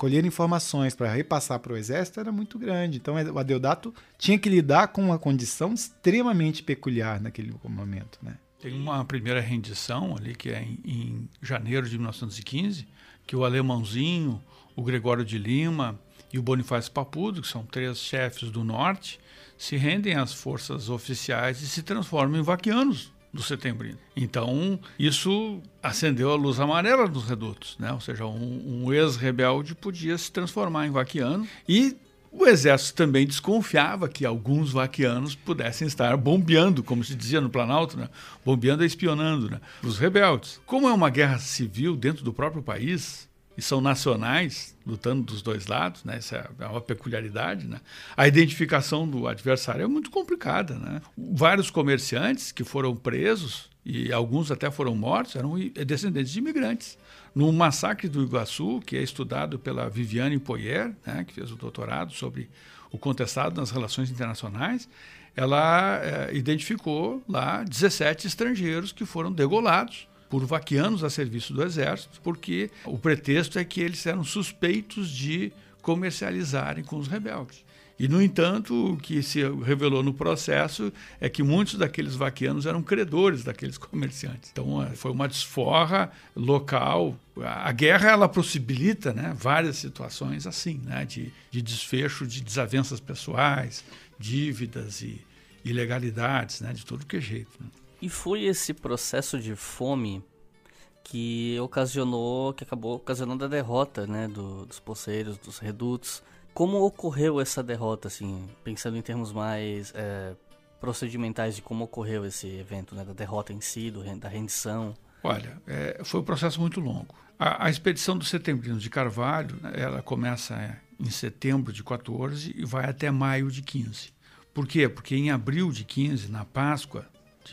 S3: colher informações para repassar para o exército era muito grande. Então o Adeodato tinha que lidar com uma condição extremamente peculiar naquele momento, né?
S2: Tem uma primeira rendição ali que é em, em janeiro de 1915, que o alemãozinho, o Gregório de Lima e o Bonifácio Papudo, que são três chefes do norte, se rendem às forças oficiais e se transformam em vaquianos do setembrino. Então, isso acendeu a luz amarela nos redutos, né? ou seja, um, um ex-rebelde podia se transformar em vaquiano e o exército também desconfiava que alguns vaquianos pudessem estar bombeando, como se dizia no Planalto, né? bombeando e espionando né? os rebeldes. Como é uma guerra civil dentro do próprio país, e são nacionais, lutando dos dois lados, né? Essa é uma peculiaridade, né? A identificação do adversário é muito complicada, né? Vários comerciantes que foram presos e alguns até foram mortos eram descendentes de imigrantes. No massacre do Iguaçu, que é estudado pela Viviane Poyer, né? que fez o doutorado sobre o contestado nas relações internacionais, ela é, identificou lá 17 estrangeiros que foram degolados por vaquianos a serviço do exército, porque o pretexto é que eles eram suspeitos de comercializarem com os rebeldes. E, no entanto, o que se revelou no processo é que muitos daqueles vaquianos eram credores daqueles comerciantes. Então, é, foi uma desforra local. A guerra ela possibilita né, várias situações assim, né, de, de desfecho de desavenças pessoais, dívidas e ilegalidades, né, de todo que é jeito. Né.
S1: E foi esse processo de fome que ocasionou, que acabou ocasionando a derrota, né, do, dos poceiros, dos redutos. Como ocorreu essa derrota, assim, pensando em termos mais é, procedimentais de como ocorreu esse evento, né, da derrota em si, do, da rendição?
S2: Olha, é, foi um processo muito longo. A, a expedição do Setembrino de Carvalho, né, ela começa é, em setembro de 14 e vai até maio de 15. Por quê? Porque em abril de 15, na Páscoa,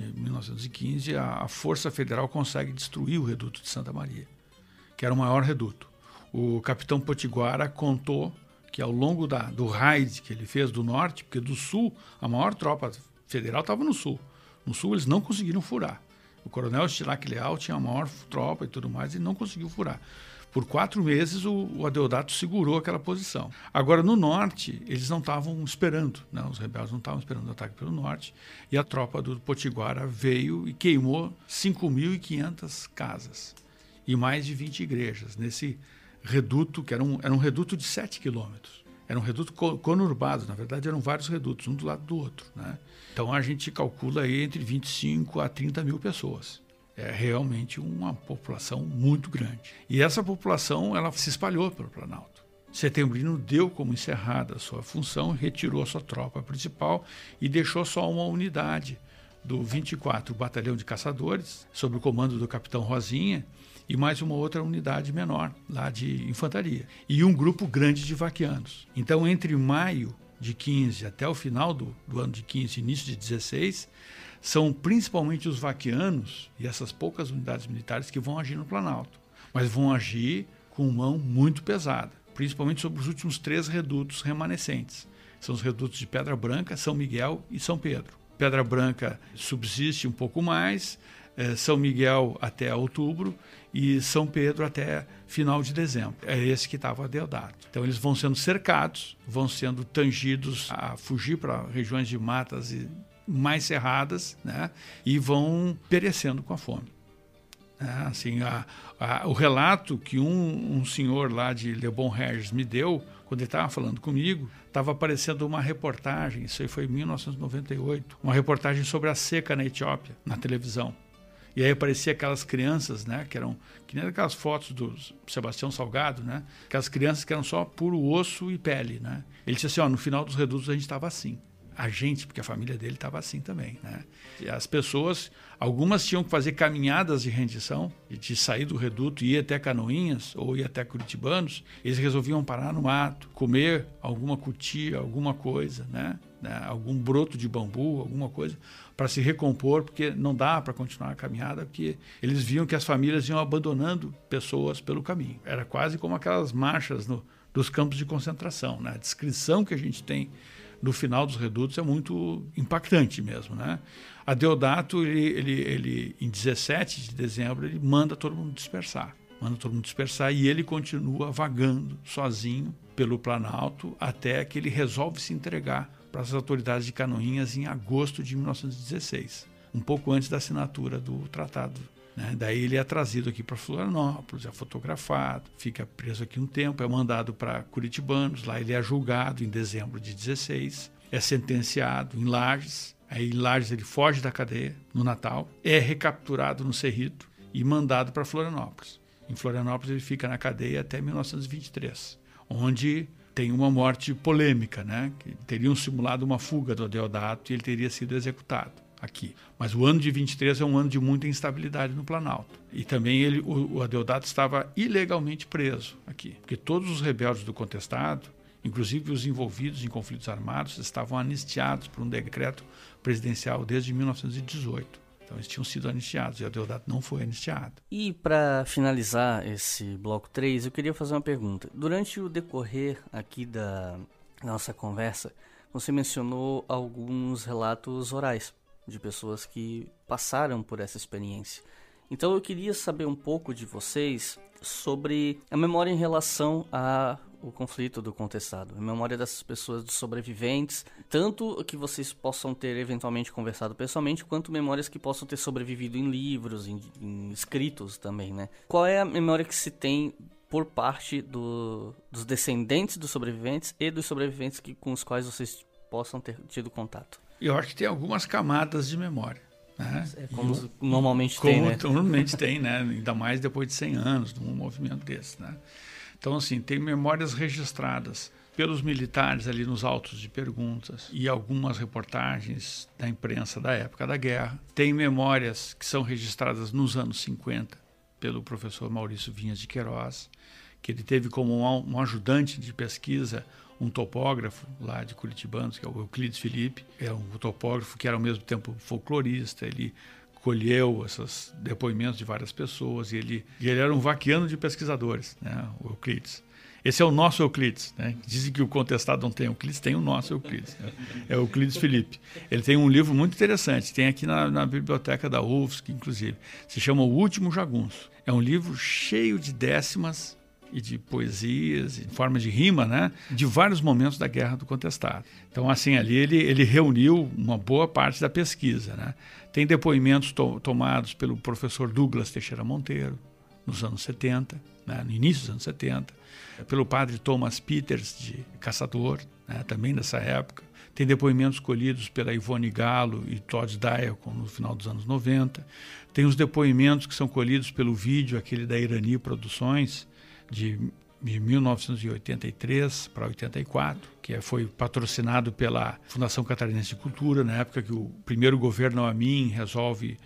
S2: de 1915, a, a Força Federal consegue destruir o reduto de Santa Maria, que era o maior reduto. O capitão Potiguara contou que ao longo da, do raid que ele fez do norte, porque do sul a maior tropa federal estava no sul. No sul eles não conseguiram furar. O coronel Stilac Leal tinha a maior tropa e tudo mais e não conseguiu furar. Por quatro meses, o, o Adeodato segurou aquela posição. Agora, no norte, eles não estavam esperando, né? os rebeldes não estavam esperando o ataque pelo norte, e a tropa do Potiguara veio e queimou 5.500 casas e mais de 20 igrejas nesse reduto, que era um, era um reduto de 7 quilômetros. Era um reduto conurbado, na verdade eram vários redutos, um do lado do outro. Né? Então a gente calcula aí entre 25 a 30 mil pessoas é realmente uma população muito grande. E essa população ela se espalhou pelo Planalto. Setembrino deu como encerrada a sua função, retirou sua tropa principal e deixou só uma unidade do 24 Batalhão de Caçadores, sob o comando do capitão Rosinha, e mais uma outra unidade menor, lá de infantaria, e um grupo grande de vaquianos. Então, entre maio de 15 até o final do, do ano de 15, início de 16, são principalmente os vaquianos e essas poucas unidades militares que vão agir no Planalto, mas vão agir com mão muito pesada, principalmente sobre os últimos três redutos remanescentes. São os redutos de Pedra Branca, São Miguel e São Pedro. Pedra Branca subsiste um pouco mais, eh, São Miguel até outubro e São Pedro até final de dezembro. É esse que estava a Deodato. Então eles vão sendo cercados, vão sendo tangidos a fugir para regiões de matas e mais cerradas né, e vão perecendo com a fome. É, assim, a, a, o relato que um, um, senhor lá de Le Bon Regis me deu, quando ele estava falando comigo, estava aparecendo uma reportagem, isso aí foi em 1998, uma reportagem sobre a seca na Etiópia, na televisão. E aí aparecia aquelas crianças, né, que eram que nem aquelas fotos do Sebastião Salgado, né, aquelas crianças que eram só puro osso e pele, né. Ele disse assim, ó, no final dos redutos a gente estava assim a gente, porque a família dele estava assim também. Né? E as pessoas, algumas tinham que fazer caminhadas de rendição, de sair do reduto e ir até Canoinhas ou ir até Curitibanos, eles resolviam parar no mato, comer alguma cutia, alguma coisa, né? né? algum broto de bambu, alguma coisa, para se recompor, porque não dá para continuar a caminhada, porque eles viam que as famílias iam abandonando pessoas pelo caminho. Era quase como aquelas marchas no, dos campos de concentração. Né? A descrição que a gente tem no final dos redutos é muito impactante mesmo, né? A Deodato, ele, ele, ele, em 17 de dezembro, ele manda todo mundo dispersar. Manda todo mundo dispersar e ele continua vagando sozinho pelo Planalto até que ele resolve se entregar para as autoridades de Canoinhas em agosto de 1916, um pouco antes da assinatura do Tratado né? Daí ele é trazido aqui para Florianópolis, é fotografado, fica preso aqui um tempo, é mandado para Curitibanos, lá ele é julgado em dezembro de 16, é sentenciado em Lages, aí em Lages ele foge da cadeia no Natal, é recapturado no Cerrito e mandado para Florianópolis. Em Florianópolis ele fica na cadeia até 1923, onde tem uma morte polêmica, né? Que teriam simulado uma fuga do Deodato e ele teria sido executado aqui. Mas o ano de 23 é um ano de muita instabilidade no Planalto. E também ele, o, o Adeodato estava ilegalmente preso aqui, porque todos os rebeldes do contestado, inclusive os envolvidos em conflitos armados, estavam anistiados por um decreto presidencial desde 1918. Então eles tinham sido anistiados e o Deodato não foi anistiado.
S1: E para finalizar esse bloco 3, eu queria fazer uma pergunta. Durante o decorrer aqui da nossa conversa, você mencionou alguns relatos orais de pessoas que passaram por essa experiência. Então eu queria saber um pouco de vocês sobre a memória em relação a o conflito do contestado, a memória dessas pessoas, dos sobreviventes, tanto que vocês possam ter eventualmente conversado pessoalmente, quanto memórias que possam ter sobrevivido em livros, em, em escritos também, né? Qual é a memória que se tem por parte do, dos descendentes dos sobreviventes e dos sobreviventes que, com os quais vocês possam ter tido contato?
S2: Eu acho que tem algumas camadas de memória. Né?
S1: É como normalmente
S2: como
S1: tem, né? [LAUGHS]
S2: normalmente tem, né? Ainda mais depois de 100 anos de um movimento desse, né? Então, assim, tem memórias registradas pelos militares ali nos autos de perguntas e algumas reportagens da imprensa da época da guerra. Tem memórias que são registradas nos anos 50 pelo professor Maurício Vinhas de Queiroz, que ele teve como um ajudante de pesquisa um topógrafo lá de Curitibanos, que é o Euclides Felipe, é um topógrafo que era ao mesmo tempo folclorista, ele colheu esses depoimentos de várias pessoas e ele, e ele era um vaquiano de pesquisadores, né, o Euclides. Esse é o nosso Euclides. Né? Dizem que o contestado não tem Euclides, tem o nosso Euclides. Né? É o Euclides Felipe. Ele tem um livro muito interessante, tem aqui na, na biblioteca da UFSC, inclusive. Se chama O Último Jagunço. É um livro cheio de décimas e de poesias, em forma de rima, né, de vários momentos da Guerra do Contestado. Então, assim, ali ele, ele reuniu uma boa parte da pesquisa. Né? Tem depoimentos to tomados pelo professor Douglas Teixeira Monteiro, nos anos 70, né, no início dos anos 70, pelo padre Thomas Peters, de Caçador, né, também nessa época. Tem depoimentos colhidos pela Ivone Galo e Todd Diacon no final dos anos 90. Tem os depoimentos que são colhidos pelo vídeo, aquele da Irani Produções, de, de 1983 para 84, que foi patrocinado pela Fundação Catarinense de Cultura, na época que o primeiro governo Amin resolve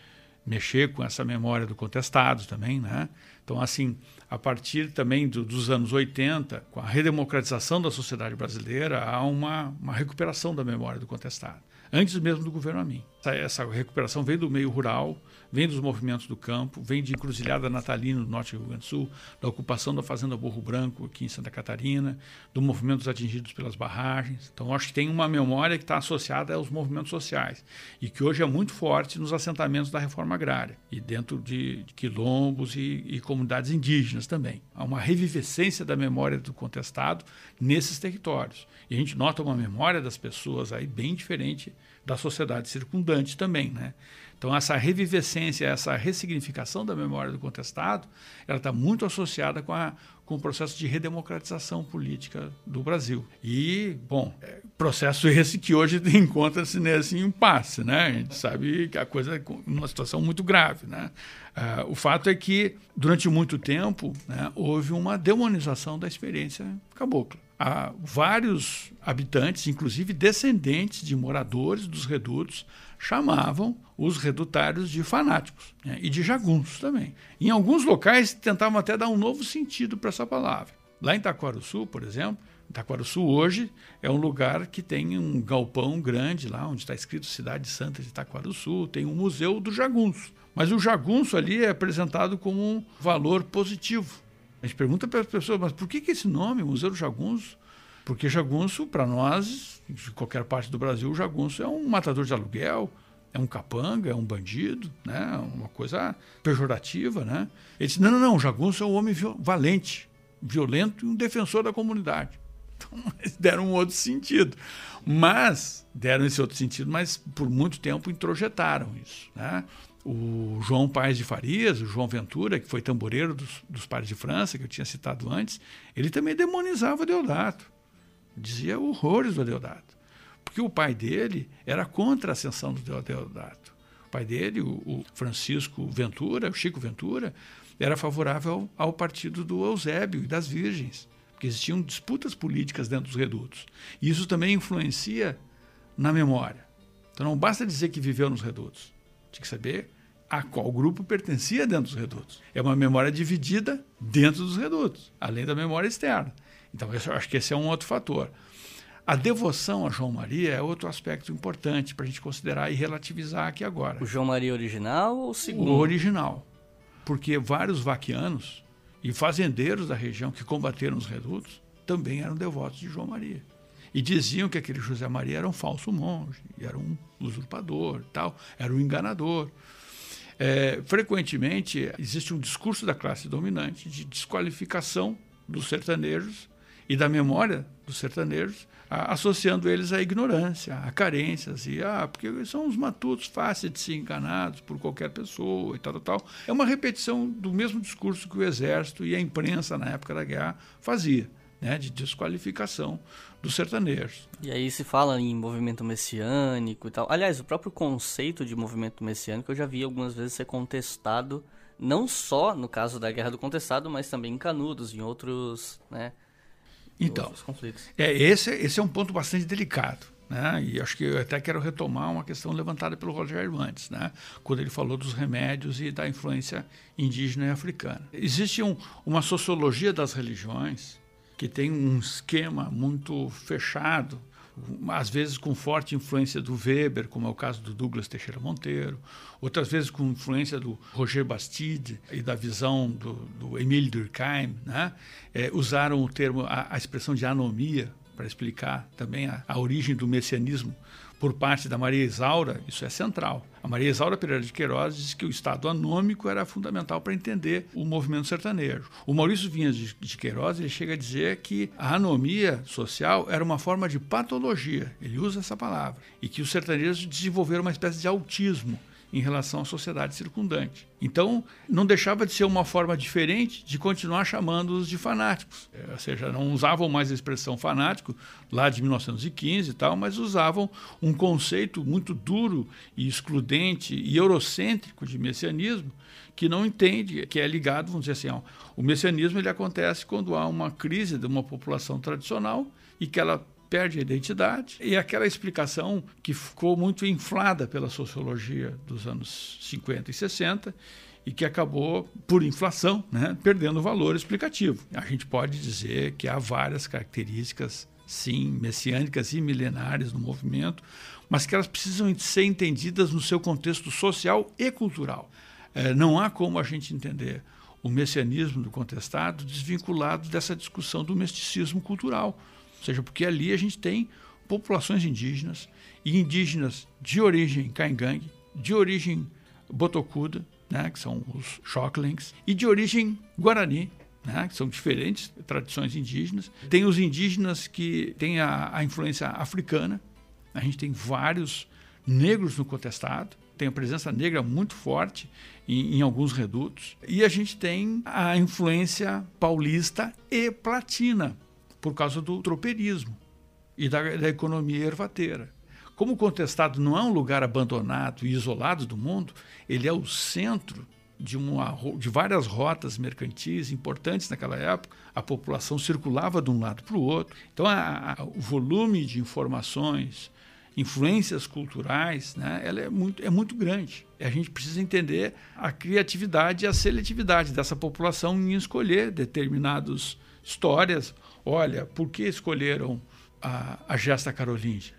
S2: mexer com essa memória do contestado também, né? Então, assim, a partir também do, dos anos 80, com a redemocratização da sociedade brasileira, há uma, uma recuperação da memória do contestado, antes mesmo do governo Amin. Essa, essa recuperação vem do meio rural, vem dos movimentos do campo, vem de Encruzilhada Natalina, no norte do Rio Grande do Sul, da ocupação da Fazenda Burro Branco, aqui em Santa Catarina, do movimento dos atingidos pelas barragens. Então, acho que tem uma memória que está associada aos movimentos sociais e que hoje é muito forte nos assentamentos da reforma agrária e dentro de, de quilombos e, e comunidades indígenas também. Há uma revivescência da memória do contestado nesses territórios. E a gente nota uma memória das pessoas aí bem diferente da sociedade circundante também, né? Então, essa revivescência, essa ressignificação da memória do contestado, ela está muito associada com, a, com o processo de redemocratização política do Brasil. E, bom, é, processo esse que hoje [LAUGHS] encontra-se nesse impasse, né? A gente sabe que a coisa é numa situação muito grave, né? Uh, o fato é que, durante muito tempo, né, houve uma demonização da experiência cabocla. Há vários habitantes, inclusive descendentes de moradores dos redutos, chamavam os redutários de fanáticos né, e de jagunços também. Em alguns locais tentavam até dar um novo sentido para essa palavra. Lá em Itaquaruçu, por exemplo, Itaquaruçu hoje é um lugar que tem um galpão grande lá, onde está escrito Cidade Santa de Itaquaruçu, tem um museu do jagunço. Mas o jagunço ali é apresentado como um valor positivo. A gente pergunta para as pessoas, mas por que, que esse nome, Museu do Jagunço? Porque jagunço, para nós, de qualquer parte do Brasil, o jagunço é um matador de aluguel, é um capanga, é um bandido, né? uma coisa pejorativa. Né? Ele disse, não, não, não, o jagunço é um homem valente, violento e um defensor da comunidade. Então, [LAUGHS] eles deram um outro sentido. Mas, deram esse outro sentido, mas por muito tempo introjetaram isso. Né? O João Paes de Farias, o João Ventura, que foi tamboreiro dos, dos Pares de França, que eu tinha citado antes, ele também demonizava Deodato dizia horrores do Deodato. Porque o pai dele era contra a ascensão do Deodato. O pai dele, o, Francisco Ventura, o Chico Ventura, era favorável ao partido do Eusébio e das Virgens, porque existiam disputas políticas dentro dos redutos. E isso também influencia na memória. Então não basta dizer que viveu nos redutos. Tinha que saber a qual grupo pertencia dentro dos redutos. É uma memória dividida dentro dos redutos, além da memória externa. Então, eu acho que esse é um outro fator. A devoção a João Maria é outro aspecto importante para a gente considerar e relativizar aqui agora.
S1: O João Maria original ou o segundo?
S2: O original. Porque vários vaquianos e fazendeiros da região que combateram os redutos também eram devotos de João Maria. E diziam que aquele José Maria era um falso monge, era um usurpador, tal, era um enganador. é, frequentemente existe um discurso da classe dominante de desqualificação dos sertanejos e da memória dos sertanejos, a, associando eles à ignorância, a carências e ah, porque são uns matutos fáceis de ser enganados por qualquer pessoa e tal, tal, tal. É uma repetição do mesmo discurso que o exército e a imprensa na época da guerra fazia, né, de desqualificação dos sertanejos.
S1: E aí se fala em movimento messiânico e tal. Aliás, o próprio conceito de movimento messiânico eu já vi algumas vezes ser contestado não só no caso da Guerra do Contestado, mas também em Canudos, em outros, né,
S2: então, é, esse, esse é um ponto bastante delicado. Né? E acho que eu até quero retomar uma questão levantada pelo Rogério antes, né? quando ele falou dos remédios e da influência indígena e africana. Existe um, uma sociologia das religiões que tem um esquema muito fechado às vezes com forte influência do Weber, como é o caso do Douglas Teixeira Monteiro, outras vezes com influência do Roger Bastide e da visão do, do Emile Durkheim, né? É, usaram o termo, a, a expressão de anomia para explicar também a, a origem do messianismo por parte da Maria Isaura, isso é central. A Maria Isaura Pereira de Queiroz diz que o estado anômico era fundamental para entender o movimento sertanejo. O Maurício Vinhas de Queiroz ele chega a dizer que a anomia social era uma forma de patologia, ele usa essa palavra, e que os sertanejos desenvolveram uma espécie de autismo em relação à sociedade circundante. Então, não deixava de ser uma forma diferente de continuar chamando-os de fanáticos. É, ou seja, não usavam mais a expressão fanático lá de 1915 e tal, mas usavam um conceito muito duro e excludente e eurocêntrico de messianismo que não entende, que é ligado, vamos dizer assim, ó, o messianismo ele acontece quando há uma crise de uma população tradicional e que ela perde a identidade. E aquela explicação que ficou muito inflada pela sociologia dos anos 50 e 60 e que acabou, por inflação, né, perdendo valor explicativo. A gente pode dizer que há várias características, sim, messiânicas e milenares no movimento, mas que elas precisam ser entendidas no seu contexto social e cultural. É, não há como a gente entender o messianismo do contestado desvinculado dessa discussão do misticismo cultural. Ou seja, porque ali a gente tem populações indígenas e indígenas de origem caingangue, de origem botocuda, né, que são os Shocklinks, e de origem guarani, né, que são diferentes tradições indígenas. Tem os indígenas que têm a, a influência africana. A gente tem vários negros no contestado, tem a presença negra muito forte em, em, alguns redutos. E a gente tem a influência paulista e platina, por causa do tropeirismo e da, da economia ervateira. Como o contestado não é um lugar abandonado e isolado do mundo, ele é o centro de, uma, de várias rotas mercantis importantes naquela época. A população circulava de um lado para o outro. Então, a, a, o volume de informações, influências culturais, né, ela é muito, é muito grande. E a gente precisa entender a criatividade e a seletividade dessa população em escolher determinadas histórias olha, por que escolheram a, a gesta carolíngia?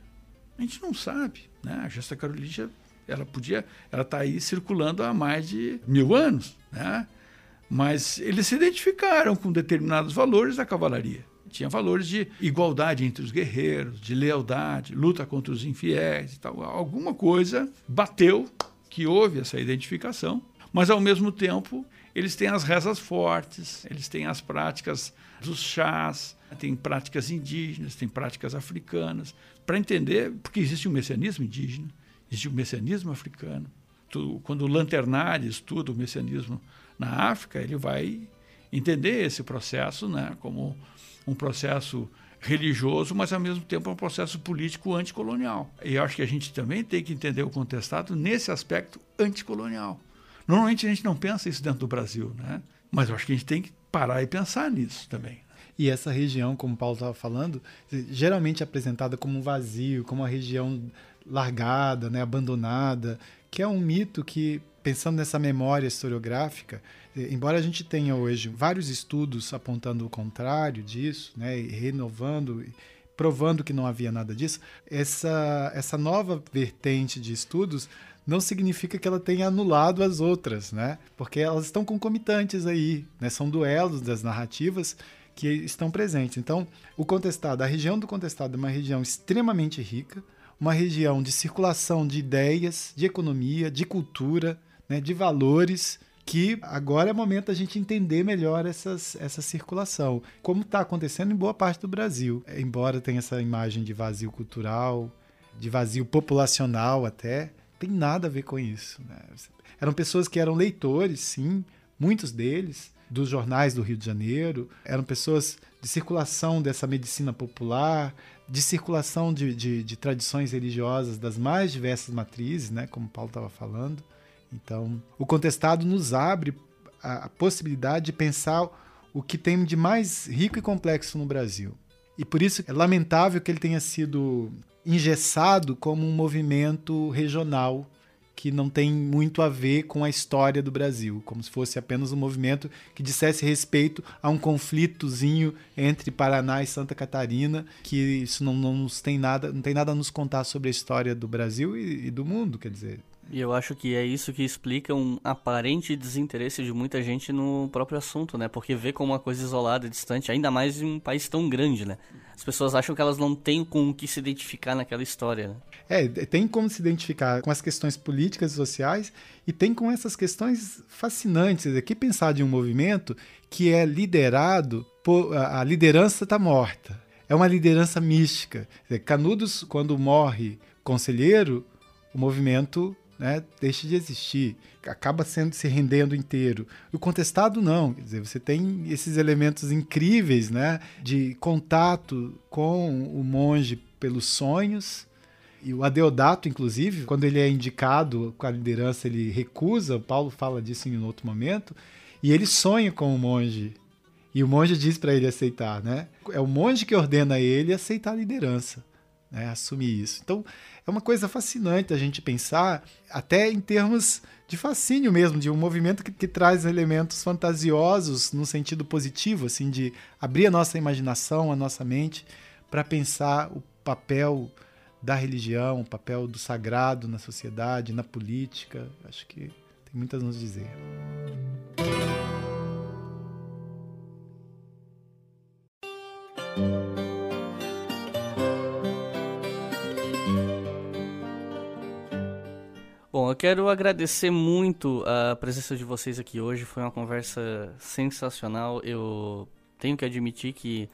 S2: A gente não sabe, né? A gesta carolíngia, ela podia, ela está aí circulando há mais de mil anos, né? Mas eles se identificaram com determinados valores da cavalaria. Tinha valores de igualdade entre os guerreiros, de lealdade, luta contra os infiéis e tal. Alguma coisa bateu que houve essa identificação, mas ao mesmo tempo eles têm as rezas fortes, eles têm as práticas dos chás, tem práticas indígenas, tem práticas africanas, para entender, porque existe um messianismo indígena, existe um messianismo africano. quando o Lanternari estuda o messianismo na África, ele vai entender esse processo né, como um processo religioso, mas ao mesmo tempo um processo político anticolonial. E eu acho que a gente também tem que entender o contestado nesse aspecto anticolonial. Normalmente a gente não pensa isso dentro do Brasil, né? mas eu acho que a gente tem que parar e pensar nisso também.
S3: E essa região, como o Paulo estava falando, geralmente é apresentada como um vazio, como uma região largada, né, abandonada, que é um mito que, pensando nessa memória historiográfica, embora a gente tenha hoje vários estudos apontando o contrário disso, né, renovando, provando que não havia nada disso, essa, essa nova vertente de estudos não significa que ela tenha anulado as outras, né? Porque elas estão concomitantes aí, né? São duelos das narrativas que estão presentes. Então, o contestado, a região do contestado é uma região extremamente rica, uma região de circulação de ideias, de economia, de cultura, né, de valores que agora é momento da gente entender melhor essas, essa circulação. Como está acontecendo em boa parte do Brasil. Embora tenha essa imagem de vazio cultural, de vazio populacional até, tem nada a ver com isso. Né? Eram pessoas que eram leitores, sim, muitos deles, dos jornais do Rio de Janeiro, eram pessoas de circulação dessa medicina popular, de circulação de, de, de tradições religiosas das mais diversas matrizes, né, como Paulo estava falando. Então, o contestado nos abre a, a possibilidade de pensar o que tem de mais rico e complexo no Brasil. E por isso é lamentável que ele tenha sido engessado como um movimento regional que não tem muito a ver com a história do Brasil, como se fosse apenas um movimento que dissesse respeito a um conflitozinho entre Paraná e Santa Catarina, que isso não, não tem nada, não tem nada a nos contar sobre a história do Brasil e, e do mundo, quer dizer,
S1: e eu acho que é isso que explica um aparente desinteresse de muita gente no próprio assunto, né? Porque vê como uma coisa isolada, distante, ainda mais em um país tão grande, né? As pessoas acham que elas não têm com o que se identificar naquela história, né?
S3: É, tem como se identificar com as questões políticas e sociais e tem com essas questões fascinantes. Aqui pensar de um movimento que é liderado por... A liderança está morta. É uma liderança mística. Canudos, quando morre conselheiro, o movimento né, deixa de existir, acaba sendo se rendendo inteiro. O contestado não, quer dizer, você tem esses elementos incríveis, né, de contato com o monge pelos sonhos. E o Adeodato, inclusive, quando ele é indicado com a liderança, ele recusa, Paulo fala disso em um outro momento, e ele sonha com o monge. E o monge diz para ele aceitar, né? É o monge que ordena ele aceitar a liderança né, assumir isso. Então, é uma coisa fascinante a gente pensar, até em termos de fascínio mesmo, de um movimento que, que traz elementos fantasiosos no sentido positivo, assim, de abrir a nossa imaginação, a nossa mente, para pensar o papel da religião, o papel do sagrado na sociedade, na política. Acho que tem muito a nos dizer.
S1: Bom, eu quero agradecer muito a presença de vocês aqui hoje. Foi uma conversa sensacional. Eu tenho que admitir que,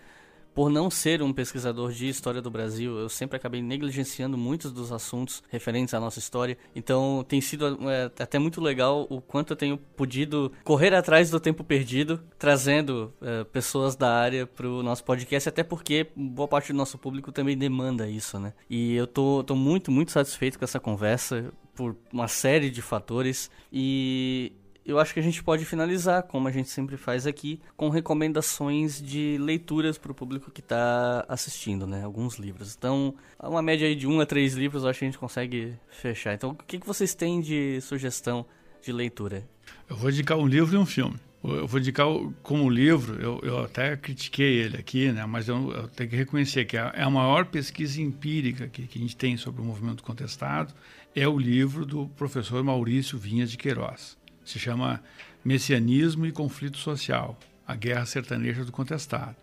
S1: por não ser um pesquisador de história do Brasil, eu sempre acabei negligenciando muitos dos assuntos referentes à nossa história. Então, tem sido é, até muito legal o quanto eu tenho podido correr atrás do tempo perdido, trazendo é, pessoas da área para o nosso podcast, até porque boa parte do nosso público também demanda isso, né? E eu tô, tô muito, muito satisfeito com essa conversa por uma série de fatores e eu acho que a gente pode finalizar, como a gente sempre faz aqui, com recomendações de leituras para o público que está assistindo, né? Alguns livros. Então, uma média aí de um a três livros, eu acho que a gente consegue fechar. Então, o que, que vocês têm de sugestão de leitura?
S2: Eu vou indicar um livro e um filme. Eu vou indicar como livro, eu, eu até critiquei ele aqui, né? mas eu, eu tenho que reconhecer que é a maior pesquisa empírica que, que a gente tem sobre o movimento contestado é o livro do professor Maurício Vinhas de Queiroz. Se chama Messianismo e Conflito Social, a Guerra Sertaneja do Contestado.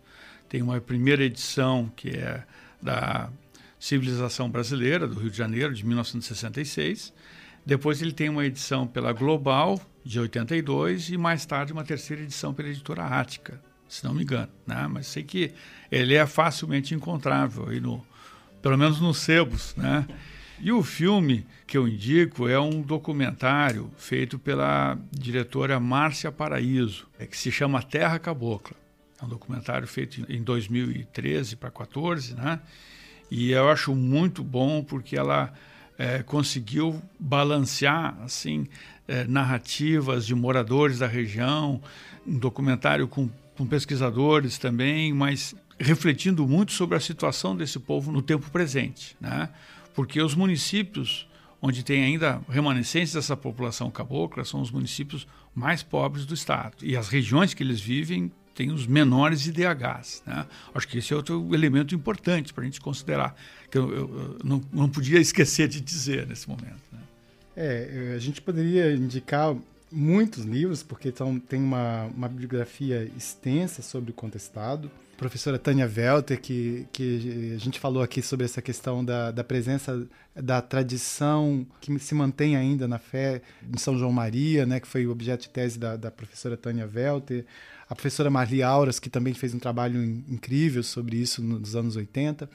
S2: Tem uma primeira edição que é da Civilização Brasileira, do Rio de Janeiro, de 1966. Depois ele tem uma edição pela Global, de 82, e mais tarde uma terceira edição pela editora Ática, se não me engano. Né? Mas sei que ele é facilmente encontrável, aí no, pelo menos nos sebos. Né? E o filme que eu indico é um documentário feito pela diretora Márcia Paraíso, é que se chama Terra Cabocla. É um documentário feito em 2013 para 14, né? E eu acho muito bom porque ela é, conseguiu balancear assim é, narrativas de moradores da região, um documentário com, com pesquisadores também, mas refletindo muito sobre a situação desse povo no tempo presente, né? Porque os municípios onde tem ainda remanescentes dessa população cabocla são os municípios mais pobres do estado. E as regiões que eles vivem têm os menores IDHs. Né? Acho que esse é outro elemento importante para a gente considerar, que eu, eu, não, não, podia esquecer de dizer nesse momento. Né?
S3: É, a gente poderia indicar muitos livros, porque tem uma, uma bibliografia extensa sobre o contestado. Professora Tânia Welter, que, que a gente falou aqui sobre essa questão da, da presença da tradição que se mantém ainda na fé de São João Maria, né, que foi objeto de tese da, da professora Tânia Welter, a professora Marli Auras, que também fez um trabalho incrível sobre isso nos anos 80.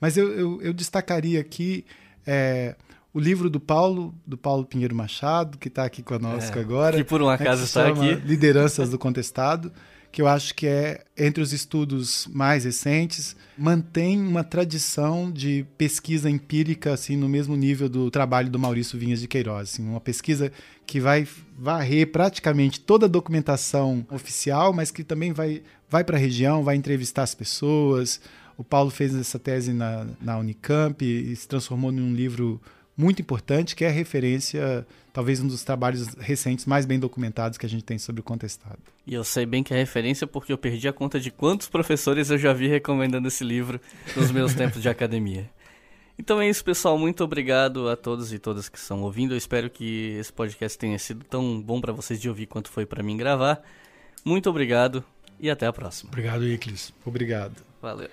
S3: Mas eu, eu, eu destacaria aqui é, o livro do Paulo, do Paulo Pinheiro Machado, que está aqui conosco
S1: é,
S3: agora.
S1: Que por um acaso
S3: né,
S1: está aqui.
S3: Lideranças do Contestado que eu acho que é, entre os estudos mais recentes, mantém uma tradição de pesquisa empírica assim no mesmo nível do trabalho do Maurício Vinhas de Queiroz. Assim, uma pesquisa que vai varrer praticamente toda a documentação oficial, mas que também vai, vai para a região, vai entrevistar as pessoas. O Paulo fez essa tese na, na Unicamp e se transformou num livro muito importante, que é a referência, talvez um dos trabalhos recentes mais bem documentados que a gente tem sobre o contestado.
S1: E eu sei bem que é referência porque eu perdi a conta de quantos professores eu já vi recomendando esse livro nos meus [LAUGHS] tempos de academia. Então é isso, pessoal. Muito obrigado a todos e todas que estão ouvindo. Eu espero que esse podcast tenha sido tão bom para vocês de ouvir quanto foi para mim gravar. Muito obrigado e até a próxima.
S2: Obrigado, Iclis.
S3: Obrigado.
S1: Valeu.